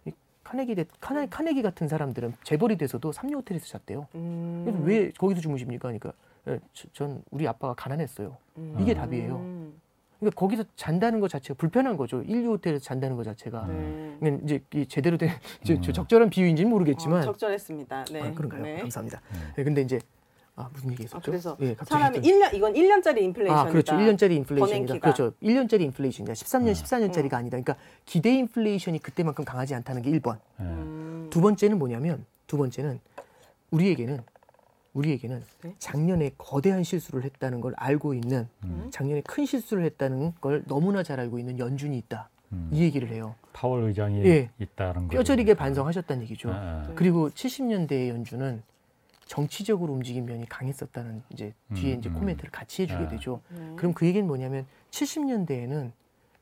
카네기 대, 카네, 카네기 같은 사람들은 재벌이 돼서도 삼류 호텔에서 잤대요. 음. 그래서 왜 거기서 주무십니까? 그러니까 예, 저- 전 우리 아빠가 가난했어요. 음. 이게 답이에요. 음. 그러니까 거기서 잔다는 것 자체가 불편한 거죠. 인류 호텔에서 잔다는 것 자체가. 네. 이제 이 제대로 된 저- 음. 저 적절한 비유인지는 모르겠지만 어, 적절했습니다. 네. 아, 그런가요? 네. 감사합니다. 네. 네, 근데 이제 아, 무슨 얘기 했었죠? 아, 그래서 예, 갑자기 사람이 했더니- 1년 이건 1년짜리 인플레이션이다. 아, 그렇죠. 1년짜리 인플레이션이다. 그렇죠. 1년짜리 인플레이션이다. 13년, 음. 14년짜리가 아니다. 그러니까 기대 인플레이션이 그때만큼 강하지 않다는 게 1번. 예. 음. 두 번째는 뭐냐면 두 번째는 우리에게는 우리에게는 네. 작년에 거대한 실수를 했다는 걸 알고 있는 음. 작년에 큰 실수를 했다는 걸 너무나 잘 알고 있는 연준이 있다. 음. 이 얘기를 해요. 파월 의장이 예. 있다는 거. 뼈저리게 반성하셨다는 얘기죠. 아, 그리고 70년대의 연준은 정치적으로 움직인 면이 강했었다는 이제 뒤에 음, 이제 음. 코멘트를 같이 해주게 아. 되죠. 네. 그럼 그 얘기는 뭐냐면 70년대에는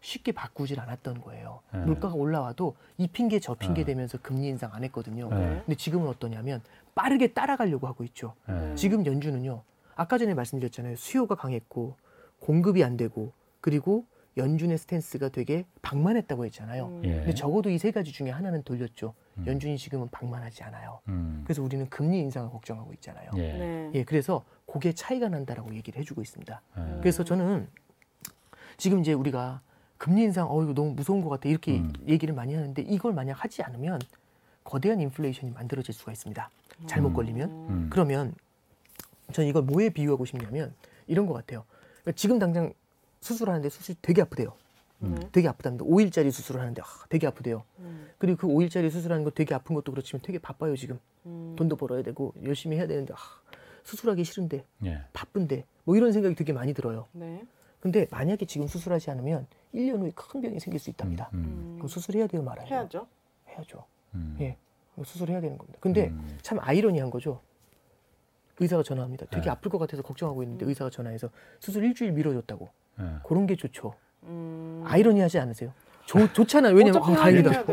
쉽게 바꾸질 않았던 거예요. 네. 물가가 올라와도 이 핑계 저 핑계 네. 대면서 금리 인상 안 했거든요. 네. 근데 지금은 어떠냐면 빠르게 따라가려고 하고 있죠. 예. 지금 연준은요. 아까 전에 말씀드렸잖아요. 수요가 강했고 공급이 안 되고 그리고 연준의 스탠스가 되게 방만했다고 했잖아요. 음. 예. 근데 적어도 이 세 가지 중에 하나는 돌렸죠. 음. 연준이 지금은 방만하지 않아요. 음. 그래서 우리는 금리 인상을 걱정하고 있잖아요. 예. 네. 예, 그래서 그게 차이가 난다라고 얘기를 해주고 있습니다. 예. 그래서 저는 지금 이제 우리가 금리 인상 어 이거 너무 무서운 것 같아 이렇게 음. 얘기를 많이 하는데 이걸 만약 하지 않으면 거대한 인플레이션이 만들어질 수가 있습니다. 잘못 음. 걸리면 음. 그러면 저는 이걸 뭐에 비유하고 싶냐면 이런 것 같아요. 그러니까 지금 당장 수술하는데 수술 되게 아프대요. 음. 되게 아프답니다. 5일짜리 수술을 하는데 아, 되게 아프대요. 음. 그리고 그 5일짜리 수술하는 거 되게 아픈 것도 그렇지만 되게 바빠요 지금. 음. 돈도 벌어야 되고 열심히 해야 되는데 아, 수술하기 싫은데 예. 바쁜데 뭐 이런 생각이 되게 많이 들어요. 네. 근데 만약에 지금 수술하지 않으면 1년 후에 큰 병이 생길 수 있답니다. 음. 음. 그럼 수술해야 돼요, 말아요? 해야죠. 해야죠. 음. 예. 수술해야 되는 겁니다. 근데 음. 참 아이러니한 거죠. 의사가 전화합니다. 되게 네. 아플 것 같아서 걱정하고 있는데 의사가 전화해서 수술 일주일 미뤄줬다고. 예. 그런 게 좋죠. 음. 아이러니하지 않으세요? 좋, 좋잖아요. 왜냐면 어차피 어, 다행이다.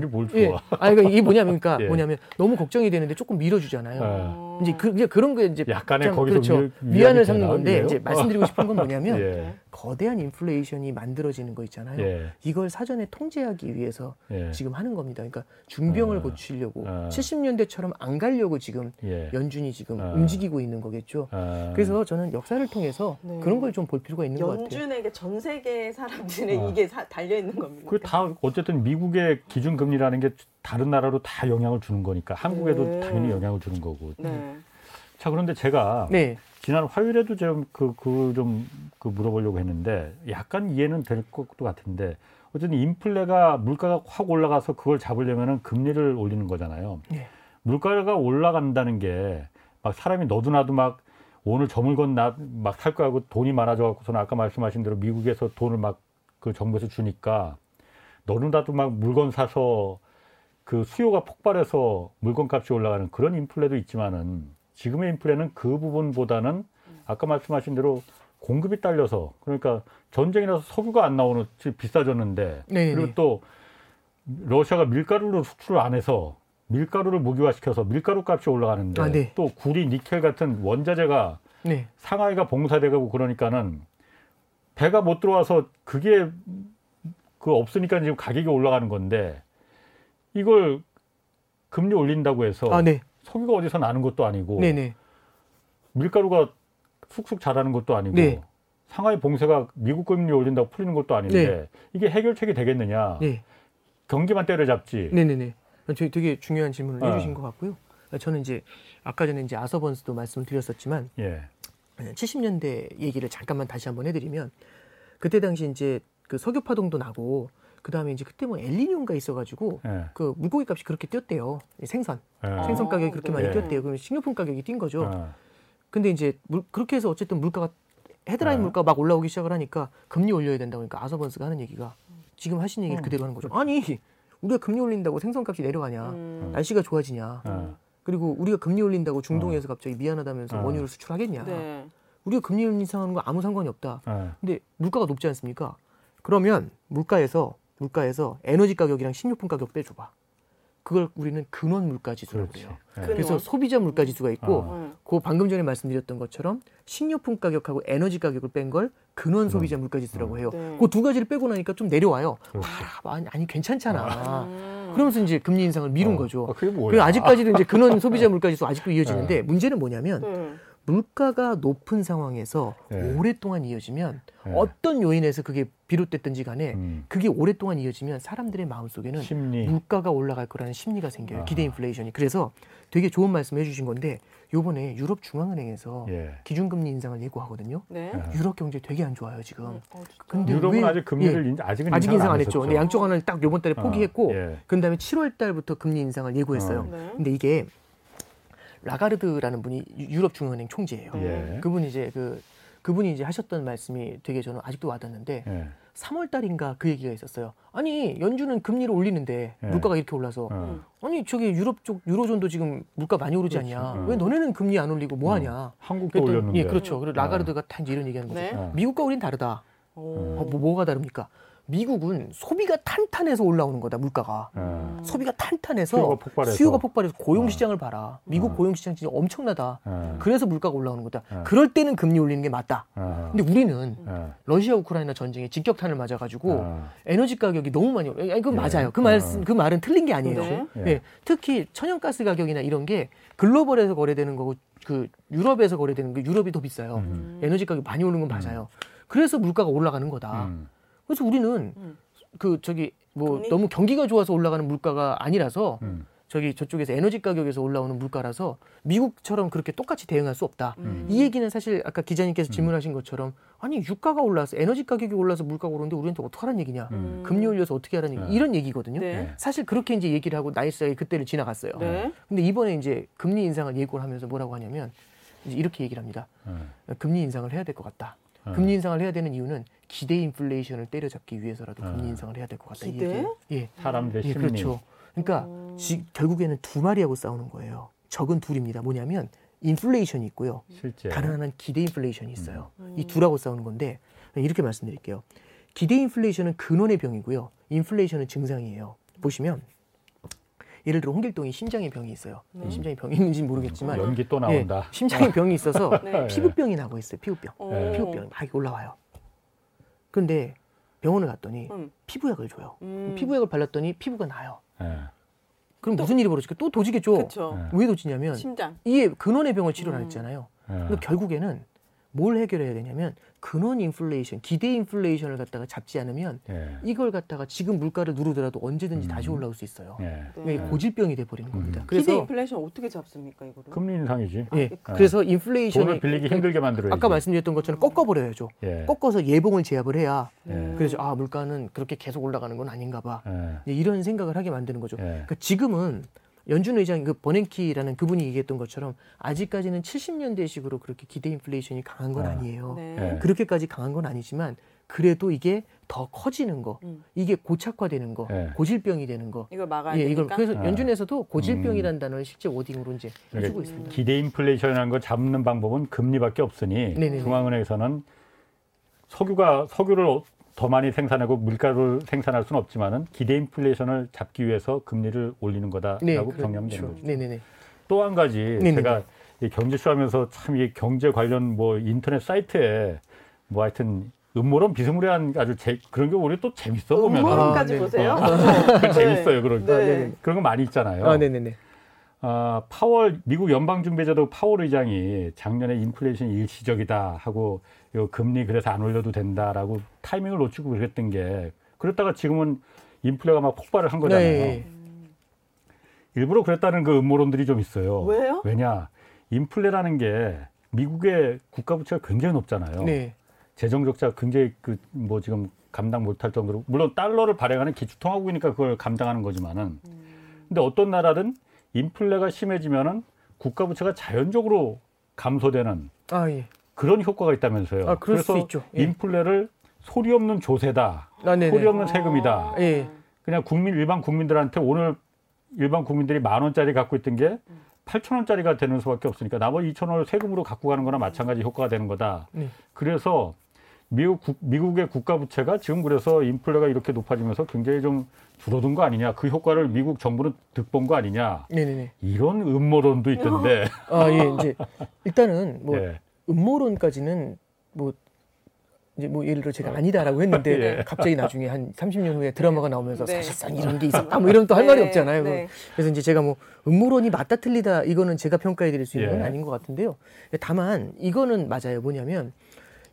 게뭘 좋아? 예. 아 그러니까 이게 뭐냐면 그러니까 예. 뭐냐면 너무 걱정이 되는데 조금 밀어주잖아요. 예. 어. 이제 그, 이제 그런 게 이제 약간의 참 거기서 그렇죠. 미- 위안이 위안 을 삼는 건데? 이제 말씀드리고 싶은 건 뭐냐면 예. 거대한 인플레이션이 만들어지는 거 있잖아요. 예. 이걸 사전에 통제하기 위해서 예. 지금 하는 겁니다. 그러니까 중병을 어. 고치려고 어. 70년대처럼 안 가려고 지금 예. 연준이 지금 어. 움직이고 있는 거겠죠. 아. 그래서 저는 역사를 통해서 네. 그런 걸 좀 볼 필요가 있는 것 같아요. 연준에게 전 세계 사람들의 어. 이게 사- 달려 있는 겁니다. 그 다 어쨌든 미국의 기준 금리라는 게 다른 나라로 다 영향을 주는 거니까 한국에도 네. 당연히 영향을 주는 거고. 네. 자 그런데 제가 네, 지난 화요일에도 좀그그좀 그 물어보려고 했는데 약간 이해는 될 것도 같은데 어쨌든 인플레가 물가가 확 올라가서 그걸 잡으려면은 금리를 올리는 거잖아요. 네. 물가가 올라간다는 게 막 사람이 너도나도 막 오늘 저 물건 나 막 살 거하고 돈이 많아져 갖고서는 아까 말씀하신 대로 미국에서 돈을 막 그 정부에서 주니까 너도나도 막 물건 사서 그 수요가 폭발해서 물건 값이 올라가는 그런 인플레도 있지만은 지금의 인플레는 그 부분보다는 아까 말씀하신 대로 공급이 딸려서 그러니까 전쟁이라서 석유가 안 나오는 즉 비싸졌는데 네, 그리고 네. 또 러시아가 밀가루를 수출을 안 해서 밀가루를 무기화시켜서 밀가루 값이 올라가는데 아, 네. 또 구리 니켈 같은 원자재가 네, 상하이가 봉사되고 그러니까는 배가 못 들어와서 그게 그 없으니까 지금 가격이 올라가는 건데 이걸 금리 올린다고 해서 아, 네, 석유가 어디서 나는 것도 아니고 네, 네, 밀가루가 쑥쑥 자라는 것도 아니고 네. 상하이 봉쇄가 미국 금리 올린다고 풀리는 것도 아닌데 이게 해결책이 되겠느냐 네, 경기만 때려잡지 네, 네, 네. 저 되게 중요한 질문을 어. 해주신 것 같고요. 저는 이제 아까 전에 이제 아서번스도 말씀을 드렸었지만 예 70년대 얘기를 잠깐만 다시 한번 해드리면 그때 당시 이제 그 석유 파동도 나고 그 다음에 이제 그때 뭐 엘리뇨가 있어가지고 예. 그 물고기 값이 그렇게 뛰었대요. 이 생선 예. 생선 가격이 그렇게 많이 네. 뛰었대요. 그럼 식료품 가격이 뛴 거죠. 어. 근데 이제 물, 그렇게 해서 어쨌든 물가가 헤드라인 네. 물가가 막 올라오기 시작을 하니까 금리 올려야 된다고 그러니까 아서번스가 하는 얘기가 지금 하신 얘기를 음. 그대로 하는 거죠. 아니 우리가 금리 올린다고 생선값이 내려가냐? 음. 날씨가 좋아지냐? 어. 그리고 우리가 금리 올린다고 중동에서 갑자기 미안하다면서 어. 원유를 수출하겠냐? 네. 우리가 금리 인상하는 거 아무 상관이 없다. 어. 근데 물가가 높지 않습니까? 그러면 물가에서 물가에서 에너지 가격이랑 식료품 가격 빼줘봐. 그걸 우리는 근원 물가 지수라고. 예. 그- 그래서? 소비자 물가 지수가 있고 어. 음. 그 방금 전에 말씀드렸던 것처럼 식료품 가격하고 에너지 가격을 뺀 걸 근원 소비자 물가 지수라고 해요. 네. 그두 가지를 빼고 나니까 좀 내려와요. 그렇지. 봐라, 아니, 아니 괜찮잖아. 음. 그러면서 이제 금리 인상을 미룬 어. 거죠. 아, 그게 뭐야? 그 아직까지도 이제 근원 소비자 물가 지수 아직도 이어지는데 네. 문제는 뭐냐면 네. 물가가 높은 상황에서 네. 오랫동안 이어지면 네. 어떤 요인에서 그게 비롯됐든지 간에 음. 그게 오랫동안 이어지면 사람들의 마음속에는 심리 물가가 올라갈 거라는 심리가 생겨요. 아하. 기대 인플레이션이. 그래서 되게 좋은 말씀 해주신 건데 요번에 유럽 중앙은행에서 예. 기준금리 인상을 예고하거든요. 네. 예. 유럽 경제 되게 안 좋아요 지금. 어, 진짜. 근데 유럽은 왜- 아직 금리를 인- 아직은 아직 인상 안 안 했죠. 근데 양적 완화를 딱 요번 달에 어, 포기했고 예. 그 다음에 7월 달부터 금리 인상을 예고했어요. 어. 네. 근데 이게 라가르드라는 분이 유- 유럽 중앙은행 총재예요. 예. 그분이 이제 그 그분이 이제 하셨던 말씀이 되게 저는 아직도 와닿는데 예. 3월 달인가 그 얘기가 있었어요. 아니 연준은 금리를 올리는데 예. 물가가 이렇게 올라서 어. 아니 저기 유럽 쪽 유로존도 지금 물가 많이 오르지. 않냐? 어. 왜 너네는 금리 안 올리고 뭐 하냐? 한국도 그랬더니- 올렸는데. 예, 그렇죠. 그리고 라가르드가 다 이제 이런 얘기하는 거죠. 네. 어. 미국과 우리는 다르다. 오. 어, 뭐, 뭐가 다릅니까? 미국은 소비가 탄탄해서 올라오는 거다 물가가. 어. 소비가 탄탄해서 수요가 폭발해서. 수요가 폭발해서 고용 어. 시장을 봐라. 미국 어. 고용 시장 진짜 엄청나다. 어. 그래서 물가가 올라오는 거다. 어. 그럴 때는 금리 올리는 게 맞다. 어. 근데 우리는 어. 러시아 우크라이나 전쟁에 직격탄을 맞아가지고 어. 에너지 가격이 너무 많이 올라. 아니, 그건 예. 맞아요. 그 말, 어. 그 말은 틀린 게 아니에요. 네. 예. 예. 특히 천연가스 가격이나 이런 게 글로벌에서 거래되는 거고 그 유럽에서 거래되는 게 유럽이 더 비싸요. 음. 에너지 가격이 많이 오르는 건 맞아요. 그래서 물가가 올라가는 거다. 음. 그래서 우리는 음. 그 저기 뭐 금리? 너무 경기가 좋아서 올라가는 물가가 아니라서 음. 저기 저쪽에서 에너지 가격에서 올라오는 물가라서 미국처럼 그렇게 똑같이 대응할 수 없다. 음. 이 얘기는 사실 아까 기자님께서 질문하신 것처럼 아니 유가가 올라서 에너지 가격이 올라서 물가가 오르는데 우리한테 어떡하라는 얘기냐. 음. 금리 올려서 어떻게 하라는 얘기. 네. 이런 얘기거든요. 네. 네. 사실 그렇게 이제 얘기를 하고 나이스하게 그때를 지나갔어요. 네. 근데 이번에 이제 금리 인상을 예고를 하면서 뭐라고 하냐면 이제 이렇게 얘기를 합니다. 네. 금리 인상을 해야 될 것 같다. 네. 금리 인상을 해야 되는 이유는 기대 인플레이션을 때려잡기 위해서라도 네. 금리 인상을 해야 될 것 같다. 이 기대? 예. 사람들의 예, 심리. 그렇죠. 그러니까 음. 지- 결국에는 두 마리하고 싸우는 거예요. 적은 둘입니다. 뭐냐면 인플레이션이 있고요. 실제. 다른 하나는 기대 인플레이션이 있어요. 음. 이 둘하고 싸우는 건데 이렇게 말씀드릴게요. 기대 인플레이션은 근원의 병이고요. 인플레이션은 증상이에요. 보시면 예를 들어 홍길동이 심장의 병이 있어요. 네. 심장의 병이 있는지 는 모르겠지만 연기 또 예, 나온다. 심장의 병이 있어서 네. 피부병이 나고 있어요. 피부병. 어. 네. 피부병이 막 올라와요. 그런데 병원을 갔더니 음. 피부약을 줘요. 음. 피부약을 발랐더니 피부가 나요. 예. 그럼 무슨 일이 벌어질까? 또 도지겠죠. 네. 왜 도지냐면 심장. 이게 근원의 병을 치료를 안 음. 했잖아요. 예. 결국에는 뭘 해결해야 되냐면 근원 인플레이션, 기대 인플레이션을 갖다가 잡지 않으면 예. 이걸 갖다가 지금 물가를 누르더라도 언제든지 음. 다시 올라올 수 있어요. 예. 이게 고질병이 돼 버리는 겁니다. 음. 기대 그래서 인플레이션 어떻게 잡습니까 이거를? 금리 인상이지. 예, 아, 그래서 인플레이션을 돈을 빌리기 힘들게 만들어야지. 아까 말씀드렸던 것처럼 꺾어 버려야죠. 예. 꺾어서 예봉을 제압을 해야 예. 그래서 아 물가는 그렇게 계속 올라가는 건 아닌가 봐. 예. 이런 생각을 하게 만드는 거죠. 예. 그러니까 지금은 연준 의장 그 버냉키라는 그분이 얘기했던 것처럼 아직까지는 70년대식으로 그렇게 기대 인플레이션이 강한 건 아. 아니에요. 네. 예. 그렇게까지 강한 건 아니지만 그래도 이게 더 커지는 거, 음. 이게 고착화되는 거, 예. 고질병이 되는 거. 이걸 막아야 예, 이걸 되니까. 그래서 아. 연준에서도 고질병이라는 단어를 실제 워딩으로 이제 그러니까 쓰고 있습니다. 기대 인플레이션이라는 걸 잡는 방법은 금리밖에 없으니 네네네. 중앙은행에서는 석유가 석유를 어- 더 많이 생산하고 물가를 생산할 수는 없지만은 기대 인플레이션을 잡기 위해서 금리를 올리는 거다라고 네, 정리하면 되는 그렇죠. 거죠. 네네네. 또 한 가지 네네네. 제가 이 경제쇼 하면서 참 이 경제 관련 뭐 인터넷 사이트에 뭐 하여튼 음모론 비스무리한 아주 제, 그런 게 우리 또 재밌어 보면 음모론까지 아, 네. 보세요. 그 재밌어요 그런 네. 아, 네네. 그런 거 많이 있잖아요. 아, 네네네. 아, 파월 미국 연방준비제도 파월 의장이 작년에 인플레이션이 일시적이다 하고 요 금리 그래서 안 올려도 된다라고 타이밍을 놓치고 그랬던 게 그랬다가 지금은 인플레가 막 폭발을 한 거잖아요. 네. 일부러 그랬다는 그 음모론들이 좀 있어요. 왜요? 왜냐 인플레라는 게 미국의 국가 부채가 굉장히 높잖아요. 네. 재정 적자가 굉장히 그 뭐 지금 감당 못할 정도로 물론 달러를 발행하는 기축통화국이니까 그걸 감당하는 거지만은 근데 어떤 나라든 인플레가 심해지면은 국가 부채가 자연적으로 감소되는 아 예. 그런 효과가 있다면서요. 아, 그럴 그래서 수 있죠. 예. 인플레를 소리 없는 조세다. 아. 소리 없는 세금이다. 예. 그냥 국민 일반 국민들한테 오늘 일반 국민들이 만 원짜리 갖고 있던 게 8천 원짜리가 되는 수밖에 없으니까 나머지 2천 원을 세금으로 갖고 가는 거나 마찬가지 효과가 되는 거다. 네. 그래서 미국 국- 미국의 국가 부채가 지금 그래서 인플레가 이렇게 높아지면서 굉장히 좀 줄어든 거 아니냐. 그 효과를 미국 정부는 득본 거 아니냐. 네네네. 이런 음모론도 있던데. 아 예. 이제 일단은 뭐 예. 음모론까지는 뭐 이제 뭐 예를 들어 제가 아니다라고 했는데 예. 갑자기 나중에 한 30년 후에 드라마가 나오면서 네. 사실상 이런 게 있었다 뭐 이런 또할 말이 네, 없잖아요. 네. 그래서 이제 제가 뭐 음모론이 맞다 틀리다 이거는 제가 평가해 드릴 수 있는 건 예. 아닌 것 같은데요. 다만 이거는 맞아요. 뭐냐면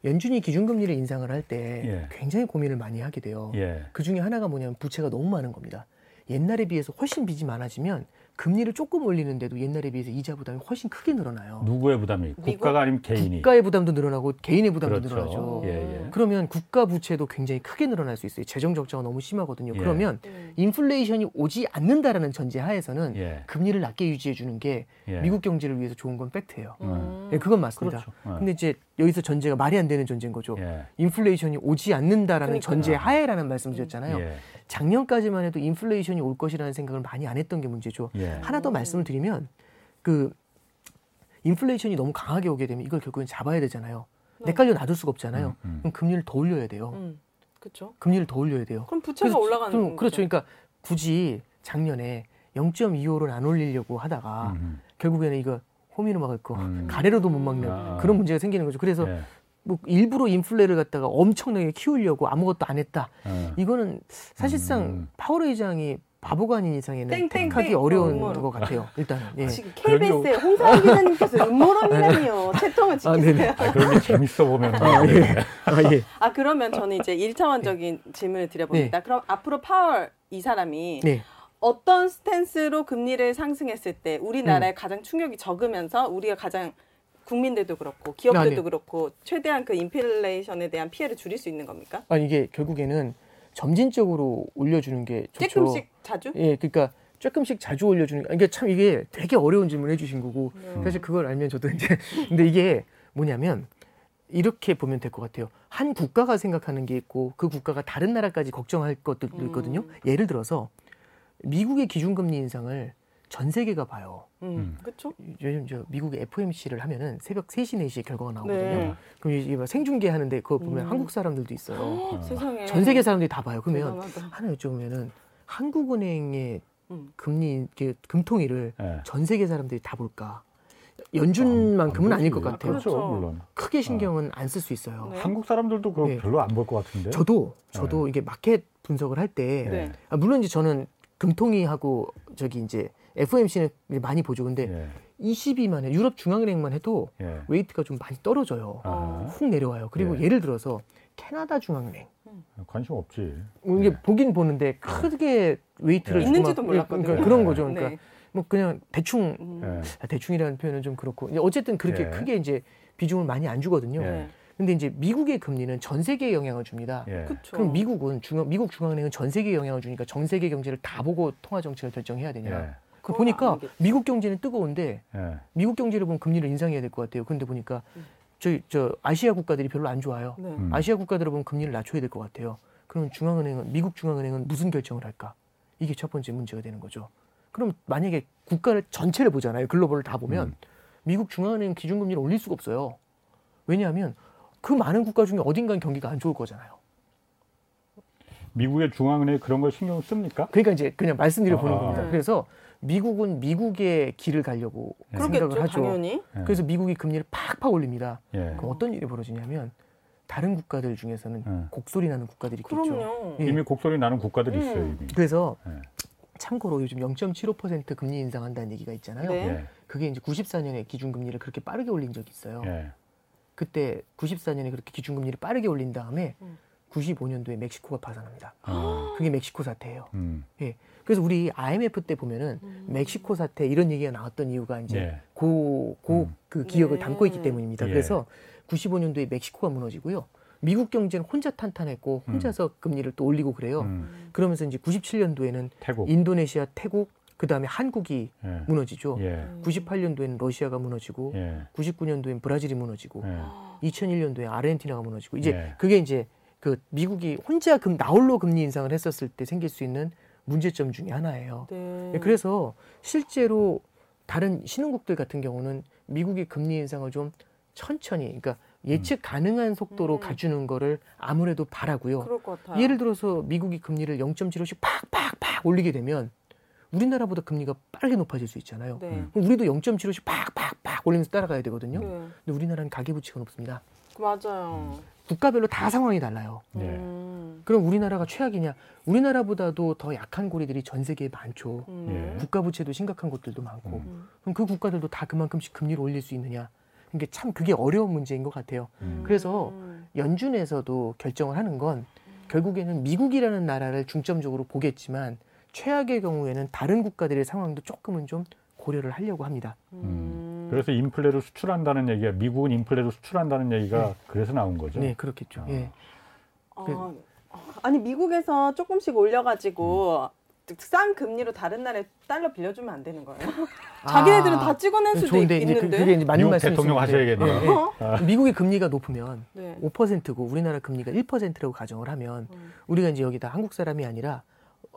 연준이 기준금리를 인상을 할때 예. 굉장히 고민을 많이 하게 돼요. 예. 그 중에 하나가 뭐냐면 부채가 너무 많은 겁니다. 옛날에 비해서 훨씬 빚이 많아지면 금리를 조금 올리는데도 옛날에 비해서 이자 부담이 훨씬 크게 늘어나요. 누구의 부담이? 국가가 아니면 개인이. 국가의 부담도 늘어나고 개인의 부담도 그렇죠. 늘어나죠. 예, 예. 그러면 국가 부채도 굉장히 크게 늘어날 수 있어요. 재정 적자가 너무 심하거든요. 예. 그러면 음. 인플레이션이 오지 않는다라는 전제 하에서는 예. 금리를 낮게 유지해 주는 게 예. 미국 경제를 위해서 좋은 건 팩트예요. 음. 예, 그건 맞습니다. 그렇죠. 어. 근데 이제 여기서 전제가 말이 안 되는 전제인 거죠. 예. 인플레이션이 오지 않는다라는 그러니까요. 전제 하에라는 말씀 드렸잖아요. 예. 작년까지만 해도 인플레이션이 올 것이라는 생각을 많이 안 했던 게 문제죠. 예. 하나 더 말씀을 드리면 그 인플레이션이 너무 강하게 오게 되면 이걸 결국엔 잡아야 되잖아요. 내 깔려 놔둘 수가 없잖아요. 음, 음. 그럼 금리를 더 올려야 돼요. 음. 그렇죠. 금리를 더 올려야 돼요. 그럼 부채가 그래서 올라가는 그럼 거죠. 그렇죠. 그러니까 굳이 작년에 0.25를 안 올리려고 하다가 음. 결국에는 이거 호미로 막을 거 음. 가래로도 못 막는 아. 그런 문제가 생기는 거죠. 그래서 예. 뭐 일부러 인플레를 갖다가 엄청나게 키우려고 아무것도 안 했다. 어. 이거는 사실상 음. 파월 의장이 바보가 아닌 이상에는 땡땡땡. 택하기 어려운 음모론. 것 같아요. 일단은. 예. 지금 그런 게 KBS의 홍사원 기자님께서 음모론이라니요. 채통을 아, 네네. 지키세요. 아, 그런 게 재밌어 보면. 아, 예. 아, 예. 아 그러면 저는 이제 일차원적인 질문을 드려봅니다. 그럼 앞으로 파월 이 사람이 네. 어떤 스탠스로 금리를 상승했을 때 음. 우리나라에 가장 충격이 적으면서 우리가 가장 국민들도 그렇고 기업들도 아, 네. 그렇고 최대한 그 인플레이션에 대한 피해를 줄일 수 있는 겁니까? 아 이게 결국에는 점진적으로 올려주는 게 좋죠. 조금씩 자주? 예, 그러니까 조금씩 자주 올려주는 게 이게 참 이게 되게 어려운 질문 해주신 거고 네. 사실 그걸 알면 저도 이제 근데 이게 뭐냐면 이렇게 보면 될 것 같아요. 한 국가가 생각하는 게 있고 그 국가가 다른 나라까지 걱정할 것들도 음. 있거든요. 예를 들어서 미국의 기준금리 인상을 전 세계가 봐요. 음, 음. 그렇죠. 요즘 저 미국의 FOMC를 하면은 새벽 3시, 4시에 결과가 나오거든요. 네. 그럼 이게 막 생중계 하는데 그거 보면 음. 한국 사람들도 있어요. 어. 세상에. 전 세계 사람들이 다 봐요. 그러면 대단하다. 하나 여쭤보면은 한국은행의 음. 금리 이렇게 금통위를 예. 전 세계 사람들이 다 볼까? 연준만큼은 안 아닐 것. 같아요. 그렇죠, 그렇죠. 물론. 크게 신경은 안 쓸 수 있어요. 네. 한국 사람들도 그거 네. 별로 안 볼 것 같은데. 저도 저도 이게 마켓 분석을 할때 네. 아, 물론 이제 저는 금통위하고 저기 이제 FOMC는 많이 보죠. 근데 예. ECB만 해 유럽 중앙은행만 해도 예. weight가 좀 많이 떨어져요. 아하. 훅 내려와요. 그리고 예. 예를 들어서 캐나다 중앙은행 관심 없지. 뭐 이게 네. 보긴 보는데 크게 weight를 네. 주고 있는지도 막- 몰랐거든요. 그러니까 그런 거죠. 그러니까 네. 뭐 그냥 대충 음. 예. 아, 대충이라는 표현은 좀 그렇고 어쨌든 그렇게 예. 크게 이제 비중을 많이 안 주거든요. 예. 네. 근데 이제 미국의 금리는 전 세계에 영향을 줍니다. 예. 그럼 미국은 중앙 미국 중앙은행은 전 세계에 영향을 주니까 전 세계 경제를 다 보고 통화 정책을 결정해야 되냐? 예. 그 보니까. 미국 경제는 뜨거운데 예. 미국 경제를 보면 금리를 인상해야 될 것 같아요. 근데 보니까 저희 저 아시아 국가들이 별로 안 좋아요. 네. 음. 아시아 국가들을 보면 금리를 낮춰야 될 것 같아요. 그럼 중앙은행은 미국 중앙은행은 무슨 결정을 할까? 이게 첫 번째 문제가 되는 거죠. 그럼 만약에 국가를 전체를 보잖아요. 글로벌을 다 보면 음. 미국 중앙은행 기준금리를 올릴 수가 없어요. 왜냐하면 그 많은 국가 중에 어딘가는 경기가 안 좋을 거잖아요. 미국의 중앙은행이 그런 걸 신경 씁니까? 그러니까 이제 그냥 말씀드려 보는 아, 겁니다. 네. 그래서 미국은 미국의 길을 가려고 네. 생각을 그렇겠죠. 하죠. 당연히. 예. 그래서 미국이 금리를 팍팍 올립니다. 예. 그럼 어떤 일이 벌어지냐면 다른 국가들 중에서는 예. 곡소리 나는 국가들이 있겠죠. 그럼요. 예. 이미 곡소리 나는 국가들이 음. 있어요 이미. 그래서 예. 참고로 요즘 0.75% 금리 인상한다는 얘기가 있잖아요. 네. 예. 그게 이제 94년에 기준금리를 그렇게 빠르게 올린 적이 있어요. 예. 그때 94년에 그렇게 기준금리를 빠르게 올린 다음에 음. 95년도에 멕시코가 파산합니다. 어. 그게 멕시코 사태예요. 음. 예. 그래서 우리 IMF 때 보면은 음. 멕시코 사태 이런 얘기가 나왔던 이유가 이제 예. 고, 고, 음. 그 기억을 네. 담고 있기 때문입니다. 예. 그래서 95년도에 멕시코가 무너지고요. 미국 경제는 혼자 탄탄했고 혼자서 금리를 또 올리고 그래요. 음. 그러면서 이제 97년도에는 태국. 인도네시아, 태국, 그 다음에 한국이 예. 무너지죠. 예. 98년도에는 러시아가 무너지고, 예. 99년도엔 브라질이 무너지고, 예. 2001년도에 아르헨티나가 무너지고, 이제 예. 그게 이제 그 미국이 혼자 금 나홀로 금리 인상을 했었을 때 생길 수 있는 문제점 중에 하나예요. 네. 예, 그래서 실제로 다른 신흥국들 같은 경우는 미국이 금리 인상을 좀 천천히, 그러니까 예측 가능한 속도로 음. 가주는 거를 아무래도 바라고요. 그럴 것 같아요. 예를 들어서 미국이 금리를 0.75씩 팍팍팍 올리게 되면 우리나라보다 금리가 빠르게 높아질 수 있잖아요. 네. 그럼 우리도 0.75씩 팍팍팍 올리면서 따라가야 되거든요. 네. 근데 우리나라는 가계부채가 높습니다. 맞아요. 국가별로 다 상황이 달라요. 예. 음. 그럼 우리나라가 최악이냐? 우리나라보다도 더 약한 고리들이 전 세계에 많죠. 음. 예. 국가 부채도 심각한 곳들도 많고. 음. 그럼 그 국가들도 다 그만큼씩 금리를 올릴 수 있느냐? 이게 참 그게 어려운 문제인 것 같아요. 음. 그래서 음. 연준에서도 결정을 하는 건 결국에는 미국이라는 나라를 중점적으로 보겠지만 최악의 경우에는 다른 국가들의 상황도 조금은 좀 고려를 하려고 합니다. 음. 그래서 인플레를 수출한다는 얘기가 미국은 인플레를 수출한다는 얘기가 그래서 나온 거죠. 네, 그렇겠죠. 아. 예. 어, 아니 미국에서 조금씩 올려가지고 싼 금리로 다른 나라에 달러 빌려주면 안 되는 거예요? 자기네들은 다 찍어낼 수도 좋은데 있, 이제 그. 그게 이제 맞는 미국 말씀이신데 대통령 하셔야겠네요. 예, 예. 미국의 금리가 높으면 네. 5%고 우리나라 금리가 1%라고 가정을 하면 음. 우리가 이제 여기다 한국 사람이 아니라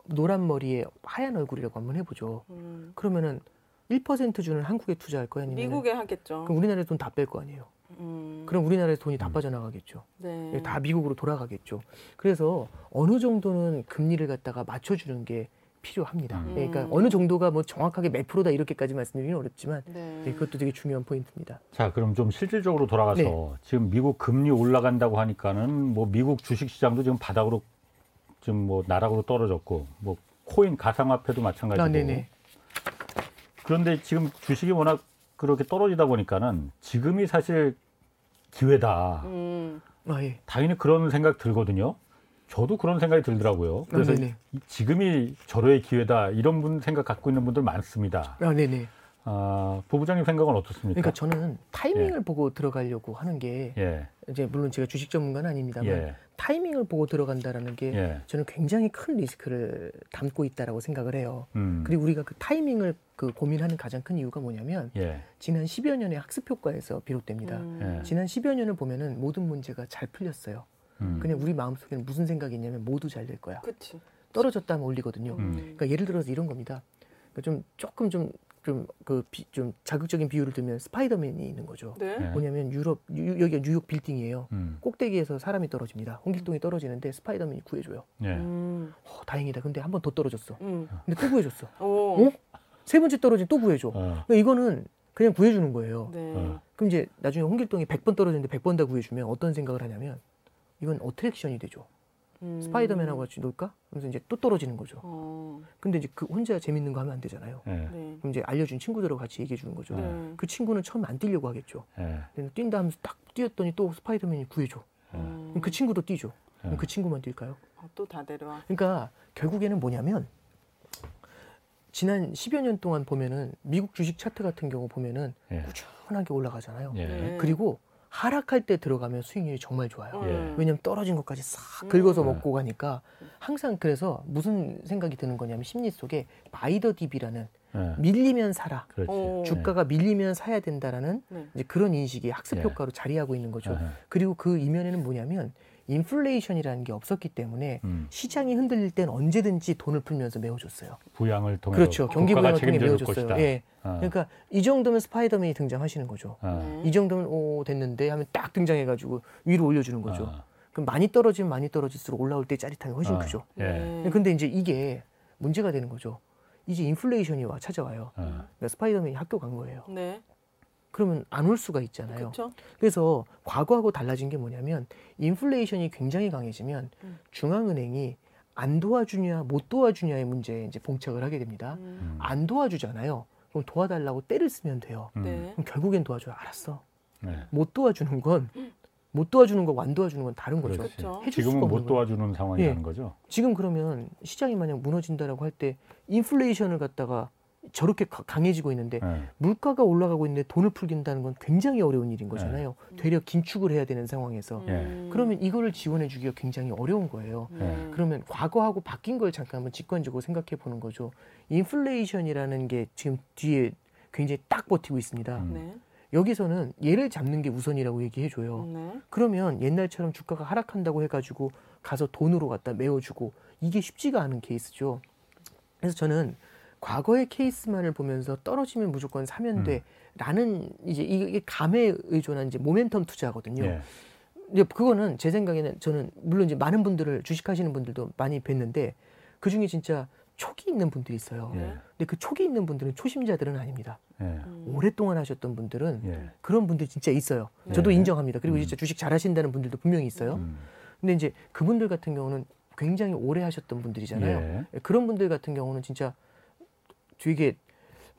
노란 머리에 하얀 얼굴이라고 한번 해보죠. 음. 그러면은 1% 주는 한국에 투자할 거야 아니면 미국에 하겠죠. 그럼 우리나라에 돈 다 뺄 거 아니에요. 음. 그럼 우리나라에서 돈이 다 빠져나가겠죠. 네. 다 미국으로 돌아가겠죠. 그래서 어느 정도는 금리를 갖다가 맞춰주는 게 필요합니다. 음. 예, 그러니까 음. 어느 정도가 뭐 정확하게 몇 프로다 이렇게까지 말씀드리기는 어렵지만 네. 예, 그것도 되게 중요한 포인트입니다. 자, 그럼 좀 실질적으로 돌아가서 네. 지금 미국 금리 올라간다고 하니까는 뭐 미국 주식 시장도 지금 바닥으로 지금 뭐 나락으로 떨어졌고 뭐 코인 가상화폐도 마찬가지고. 아. 그런데 지금 주식이 워낙 그렇게 떨어지다 보니까는 지금이 사실 기회다. 음. 아, 예. 당연히 그런 생각 들거든요. 저도 그런 생각이 들더라고요. 그래서 아, 지금이 절호의 기회다 이런 분 생각 갖고 있는 분들 많습니다. 아, 네네. 아, 부부장님 생각은 어떻습니까? 그러니까 저는 타이밍을 보고 들어가려고 하는 게 예, 이제 물론 제가 주식 전문가는 아닙니다만 예, 타이밍을 보고 들어간다라는 게 예. 저는 굉장히 큰 리스크를 담고 있다라고 생각을 해요. 음, 그리고 우리가 그 타이밍을 그 고민하는 가장 큰 이유가 뭐냐면 예, 지난 10여 년의 학습 효과에서 비롯됩니다. 음. 예. 지난 10여 년을 보면은 모든 문제가 잘 풀렸어요. 음, 그냥 우리 마음속에는 무슨 생각이 있냐면 모두 잘 될 거야. 그치. 떨어졌다면 올리거든요. 음. 그러니까 예를 들어서 이런 겁니다. 그러니까 좀 조금 좀 좀그좀 자극적인 비유를 들면 스파이더맨이 있는 거죠. 네. 네. 뭐냐면 유럽 유, 여기가 뉴욕 빌딩이에요. 음, 꼭대기에서 사람이 떨어집니다. 홍길동이 떨어지는데 스파이더맨이 구해줘요. 예, 음. 어, 다행이다. 근데 한 번 더 떨어졌어. 음. 근데 또 구해줬어. 오. 어? 세 번째 떨어지면 또 구해줘. 어, 그러니까 이거는 그냥 구해주는 거예요. 네. 어. 그럼 이제 나중에 홍길동이 100번 떨어졌는데 100번 다 구해주면 어떤 생각을 하냐면 이건 어트랙션이 되죠. 음. 스파이더맨하고 같이 놀까? 그래서 이제 또 떨어지는 거죠. 어. 근데 이제 그 혼자 재밌는 거 하면 안 되잖아요. 예, 네. 그럼 이제 알려준 친구들하고 같이 얘기해 주는 거죠. 네. 그 친구는 처음 안 뛰려고 하겠죠. 예, 근데 뛴다 하면서 딱 뛰었더니 또 스파이더맨이 구해줘. 음. 그럼 그 친구도 뛰죠. 그럼 예. 그 친구만 뛸까요? 아, 또다 데려와. 그러니까 결국에는 뭐냐면 지난 10여 년 동안 보면은 미국 주식 차트 같은 경우 보면은 예, 꾸준하게 올라가잖아요. 예, 네. 그리고 하락할 때 들어가면 수익률이 정말 좋아요. 예. 음. 왜냐면 떨어진 것까지 싹 긁어서 음. 먹고 가니까 항상 그래서 무슨 생각이 드는 거냐면 심리 속에 바이더 딥이라는 예, 밀리면 사라. 그렇지. 어. 주가가 밀리면 사야 된다라는 네. 이제 그런 인식이 학습 예. 효과로 자리하고 있는 거죠. 예, 그리고 그 이면에는 뭐냐면 인플레이션이라는 게 없었기 때문에 음, 시장이 흔들릴 땐 언제든지 돈을 풀면서 메워줬어요. 부양을 통해서 그렇죠. 경기 부양을 통해 메워줬어요. 것이다. 예. 어, 그러니까 이 정도면 스파이더맨이 등장하시는 거죠. 어, 이 정도면 오 됐는데 하면 딱 등장해가지고 위로 올려주는 거죠. 어, 그럼 많이 떨어지면 많이 떨어질수록 올라올 때 짜릿함이 훨씬 어, 크죠. 예, 네. 근데 이제 이게 문제가 되는 거죠. 이제 인플레이션이 와 찾아와요. 어, 그러니까 스파이더맨이 학교 간 거예요. 네. 그러면 안 올 수가 있잖아요. 그렇죠. 그래서 과거하고 달라진 게 뭐냐면 인플레이션이 굉장히 강해지면 음. 중앙은행이 안 도와주냐 못 도와주냐의 문제에 이제 봉착을 하게 됩니다. 음. 안 도와주잖아요. 그럼 도와달라고 떼를 쓰면 돼요. 음, 네. 그럼 결국엔 도와줘요. 알았어. 네. 못 도와주는 건 못 도와주는 거와 안 도와주는 건 다른 거죠. 그렇죠. 해줄 지금은 수가 못 없는 거예요. 도와주는 상황이라는 예. 거죠. 지금 그러면 시장이 만약 무너진다라고 할 때 인플레이션을 갖다가 저렇게 가- 강해지고 있는데 예, 물가가 올라가고 있는데 돈을 풀긴다는 건 굉장히 어려운 일인 거잖아요. 되려 긴축을 해야 되는 상황에서 예. 음. 그러면 이거를 지원해 주기가 굉장히 어려운 거예요. 네. 그러면 과거하고 바뀐 걸 잠깐 한번 직관적으로 생각해 보는 거죠. 인플레이션이라는 게 지금 뒤에 굉장히 딱 버티고 있습니다. 음. 네. 여기서는 얘를 잡는 게 우선이라고 얘기해 줘요. 네. 그러면 옛날처럼 주가가 하락한다고 해가지고 가서 돈으로 갖다 메워주고 이게 쉽지가 않은 케이스죠. 그래서 저는 과거의 케이스만을 보면서 떨어지면 무조건 사면 음. 돼라는 이제 이게 감에 의존한 이제 모멘텀 투자거든요. 예, 이제 그거는 제 생각에는 저는 물론 이제 많은 분들을 주식하시는 분들도 많이 뵀는데 그 중에 진짜 촉이 있는 분들이 있어요. 예, 근데 그 촉이 있는 분들은 초심자들은 아닙니다. 예, 음. 오랫동안 하셨던 분들은 예. 그런 분들 진짜 있어요. 네. 저도 인정합니다. 그리고 음. 진짜 주식 잘하신다는 분들도 분명히 있어요. 음, 근데 이제 그분들 같은 경우는 굉장히 오래 하셨던 분들이잖아요. 예. 그런 분들 같은 경우는 진짜 되게